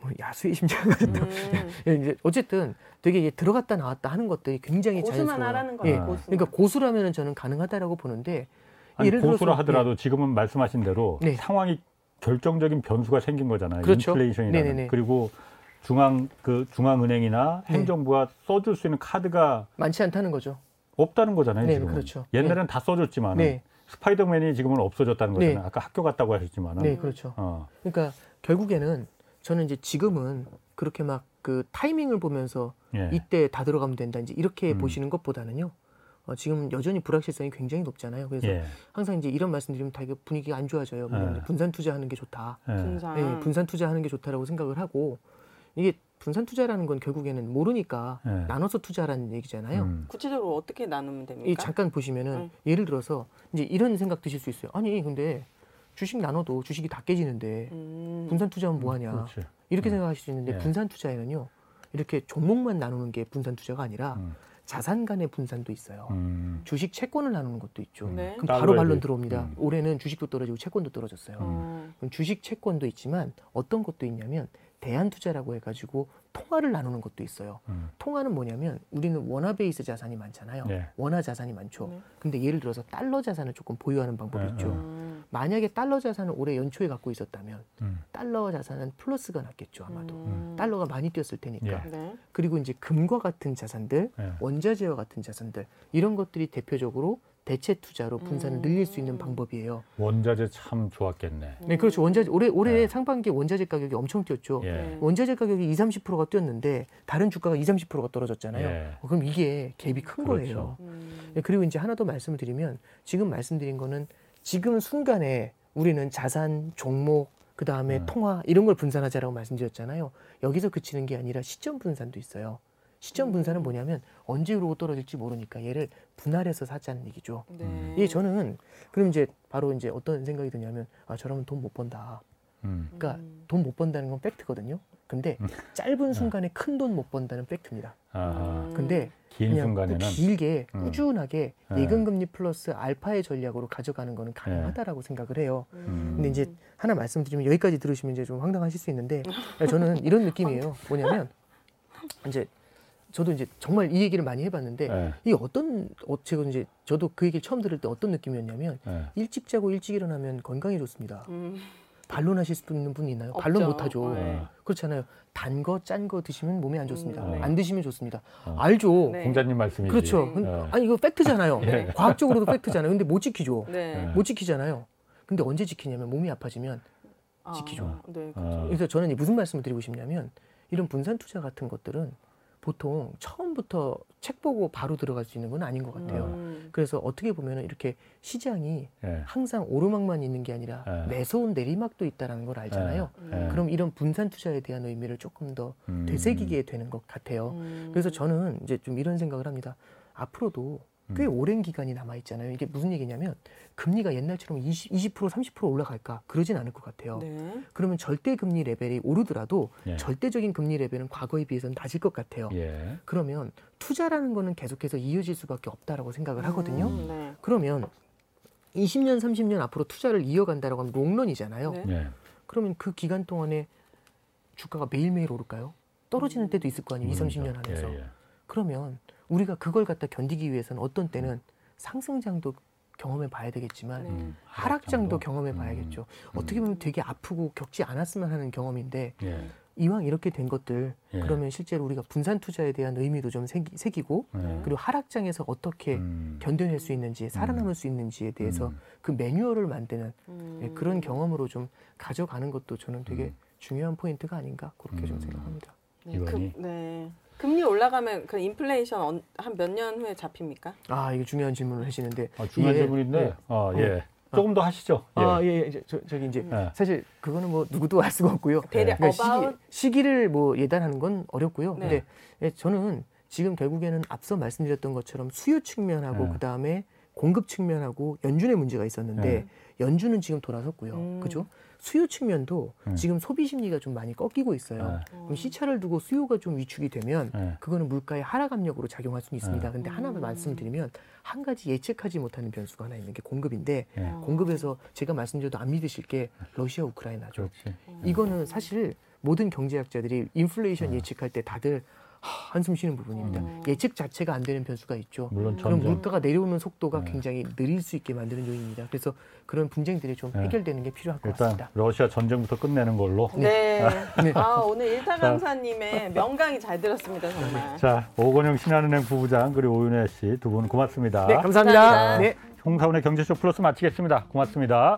뭐 야수의 심장 같은 음. 이제 어쨌든 되게 이게 들어갔다 나왔다 하는 것들이 굉장히 고수만 자연스러워요. 하라는 예. 거예요. 고수. 그러니까 고수라면은 저는 가능하다라고 보는데 아니, 예를 고수라 들어서- 하더라도 지금은 말씀하신 대로 네. 상황이 결정적인 변수가 생긴 거잖아요. 그렇죠. 인플레이션이라는 네네네. 그리고 중앙 그 중앙은행이나 네. 행정부가 써줄 수 있는 카드가 많지 않다는 거죠. 없다는 거잖아요. 네, 지금 그렇죠. 옛날엔 다 써줬지만 네, 스파이더맨이 지금은 없어졌다는 네. 거잖아요. 아까 학교 갔다고 하셨지만 네, 그렇죠. 어, 그러니까 결국에는 저는 이제 지금은 그렇게 막 그 타이밍을 보면서 예. 이때 다 들어가면 된다 이제 이렇게 음. 보시는 것보다는요. 어, 지금 여전히 불확실성이 굉장히 높잖아요. 그래서 예. 항상 이제 이런 말씀드리면 다 이게 분위기가 안 좋아져요. 네. 분산 투자하는 게 좋다. 예. 분산. 예, 분산 투자하는 게 좋다라고 생각을 하고 이게 분산 투자라는 건 결국에는 모르니까 예. 나눠서 투자라는 얘기잖아요. 음. 구체적으로 어떻게 나누면 됩니까? 이 잠깐 보시면은 음. 예를 들어서 이제 이런 생각 드실 수 있어요. 아니 근데 주식 나눠도 주식이 다 깨지는데 음. 분산 투자하면 뭐 하냐 그렇지. 이렇게 음. 생각하실 수 있는데 예. 분산 투자에는요 이렇게 종목만 나누는 게 분산 투자가 아니라 음. 자산 간의 분산도 있어요. 음. 주식 채권을 나누는 것도 있죠. 네. 그럼 바로 반론 들어옵니다. 음. 올해는 주식도 떨어지고 채권도 떨어졌어요. 어. 그럼 주식 채권도 있지만 어떤 것도 있냐면 대안 투자라고 해가지고 통화를 나누는 것도 있어요. 음. 통화는 뭐냐면 우리는 원화 베이스 자산이 많잖아요. 네. 원화 자산이 많죠. 네. 근데 예를 들어서 달러 자산을 조금 보유하는 방법이 네, 있죠. 네. 음. 만약에 달러 자산을 올해 연초에 갖고 있었다면 음. 달러 자산은 플러스가 났겠죠 아마도. 음. 달러가 많이 뛰었을 테니까. 예. 네. 그리고 이제 금과 같은 자산들, 예. 원자재와 같은 자산들 이런 것들이 대표적으로 대체 투자로 분산을 음. 늘릴 수 있는 방법이에요. 원자재 참 좋았겠네. 네, 그렇죠. 원자재 올해 올해 네. 상반기 원자재 가격이 엄청 뛰었죠. 예. 네. 원자재 가격이 2, 30%가 뛰었는데 다른 주가가 2, 30%가 떨어졌잖아요. 예. 어, 그럼 이게 갭이 큰 그렇죠. 거예요. 음. 네, 그리고 이제 하나 더 말씀을 드리면 지금 말씀드린 거는 지금 순간에 우리는 자산, 종목, 그 다음에 음. 통화 이런 걸 분산하자라고 말씀드렸잖아요. 여기서 그치는 게 아니라 시점 분산도 있어요. 시점 분산은 뭐냐면 언제 오르고 떨어질지 모르니까 얘를 분할해서 사자는 얘기죠. 네. 예, 저는 그럼 이제 바로 이제 어떤 생각이 드냐면 아 저러면 돈 못 번다. 음. 그러니까 음. 돈못 번다는 건 팩트거든요. 근데 짧은 순간에 큰 돈 못 번다는 팩트입니다. 음. 근데 긴 그냥 순간에는 꼭 길게 음. 꾸준하게 네. 예금 금리 플러스 알파의 전략으로 가져가는 거는 네. 가능하다라고 생각을 해요. 음. 근데 이제 하나 말씀드리면 여기까지 들으시면 이제 좀 황당하실 수 있는데 저는 이런 느낌이에요. 뭐냐면 이제 저도 이제 정말 이 얘기를 많이 해봤는데 예. 이 어떤 어 제가 이제 저도 그 얘기를 처음 들을 때 어떤 느낌이었냐면 예. 일찍 자고 일찍 일어나면 건강에 좋습니다. 음. 반론하실 수 있는 분 있나요? 반론 없죠. 못하죠. 네. 그렇잖아요. 단 거, 짠 거 드시면 몸에 안 좋습니다. 음, 네. 안 드시면 좋습니다. 어. 알죠. 네. 공자님 말씀이지. 그렇죠. 근- 예. 아니 이거 팩트잖아요. 네. 과학적으로도 팩트잖아요. 근데 못 지키죠. 네. 네. 못 지키잖아요. 근데 언제 지키냐면 몸이 아파지면 아, 지키죠. 네, 어. 그렇죠. 그래서 저는 무슨 말씀을 드리고 싶냐면 이런 분산 투자 같은 것들은 보통 처음부터 책 보고 바로 들어갈 수 있는 건 아닌 것 같아요. 음. 그래서 어떻게 보면 이렇게 시장이 예. 항상 오르막만 있는 게 아니라 네. 매서운 내리막도 있다는 걸 알잖아요. 예. 그럼 이런 분산 투자에 대한 의미를 조금 더 음. 되새기게 되는 것 같아요. 음. 그래서 저는 이제 좀 이런 생각을 합니다. 앞으로도 꽤 음. 오랜 기간이 남아 있잖아요. 이게 무슨 얘기냐면 금리가 옛날처럼 20, 20% 30% 올라갈까? 그러진 않을 것 같아요. 네. 그러면 절대 금리 레벨이 오르더라도 예. 절대적인 금리 레벨은 과거에 비해서는 낮을 것 같아요. 예. 그러면 투자라는 거는 계속해서 이어질 수밖에 없다라고 생각을 하거든요. 음, 네. 그러면 20년, 30년 앞으로 투자를 이어간다라고 하면 롱런이잖아요. 네. 예. 그러면 그 기간 동안에 주가가 매일매일 오를까요? 떨어지는 때도 있을 거 아니에요. 2, 30년 안에서. 예, 예. 그러면 우리가 그걸 갖다 견디기 위해서는 어떤 때는 상승장도 경험해 봐야 되겠지만 네. 음, 하락장도? 경험해 음. 봐야겠죠. 어떻게 보면 되게 아프고 겪지 않았으면 하는 경험인데 예. 이왕 이렇게 된 것들 예. 그러면 실제로 우리가 분산 투자에 대한 의미도 좀 새기, 새기고 예. 그리고 하락장에서 어떻게 음. 견뎌낼 수 있는지 살아남을 수 있는지에 대해서 음. 그 매뉴얼을 만드는 음. 예, 그런 경험으로 좀 가져가는 것도 저는 되게 음. 중요한 포인트가 아닌가 그렇게 좀 음. 생각합니다. 네. 금, 네. 금리 올라가면 그 인플레이션 한 몇 년 후에 잡힙니까? 아 이게 중요한 질문을 하시는데 아, 중요한 예, 질문인데, 예. 어, 어. 예. 조금 더 하시죠. 예. 아, 예, 예. 저, 저기 이제 예. 사실 그거는 뭐 누구도 알 수가 없고요. 대략 그러니까 about 시기, 를뭐 예단하는 건 어렵고요. 네. 근데 예, 저는 지금 결국에는 앞서 말씀드렸던 것처럼 수요 측면하고 네. 그 다음에 공급 측면하고 연준의 문제가 있었는데 네. 연준은 지금 돌아섰고요. 음. 그죠? 수요 측면도 음. 지금 소비 심리가 좀 많이 꺾이고 있어요. 네. 그럼 시차를 두고 수요가 좀 위축이 되면 예. 그거는 물가의 하락 압력으로 작용할 수는 있습니다. 네. 근데 하나만 음. 말씀드리면 한 가지 예측하지 못하는 변수가 하나 있는 게 공급인데 예. 어. 공급에서 제가 말씀드려도 안 믿으실 게 러시아 우크라이나죠. 그렇지. 이거는 사실 모든 경제학자들이 인플레이션 네. 예측할 때 다들 하, 한숨 쉬는 부분입니다. 음. 예측 자체가 안 되는 변수가 있죠. 물론 음. 그럼 전쟁. 물가가 내려오는 속도가 네. 굉장히 느릴 수 있게 만드는 요인입니다. 그래서 그런 분쟁들이 좀 네. 해결되는 게 필요할 것 일단 같습니다. 러시아 전쟁부터 끝내는 걸로. 네. 네. 아, 오늘 일타 강사님의 명강이 잘 들었습니다, 정말. 자, 오건영 신한은행 부부장 그리고 오윤혜 씨 두 분 고맙습니다. 네, 감사합니다. 감사합니다. 네. 홍사원의 경제쇼 플러스 마치겠습니다. 고맙습니다.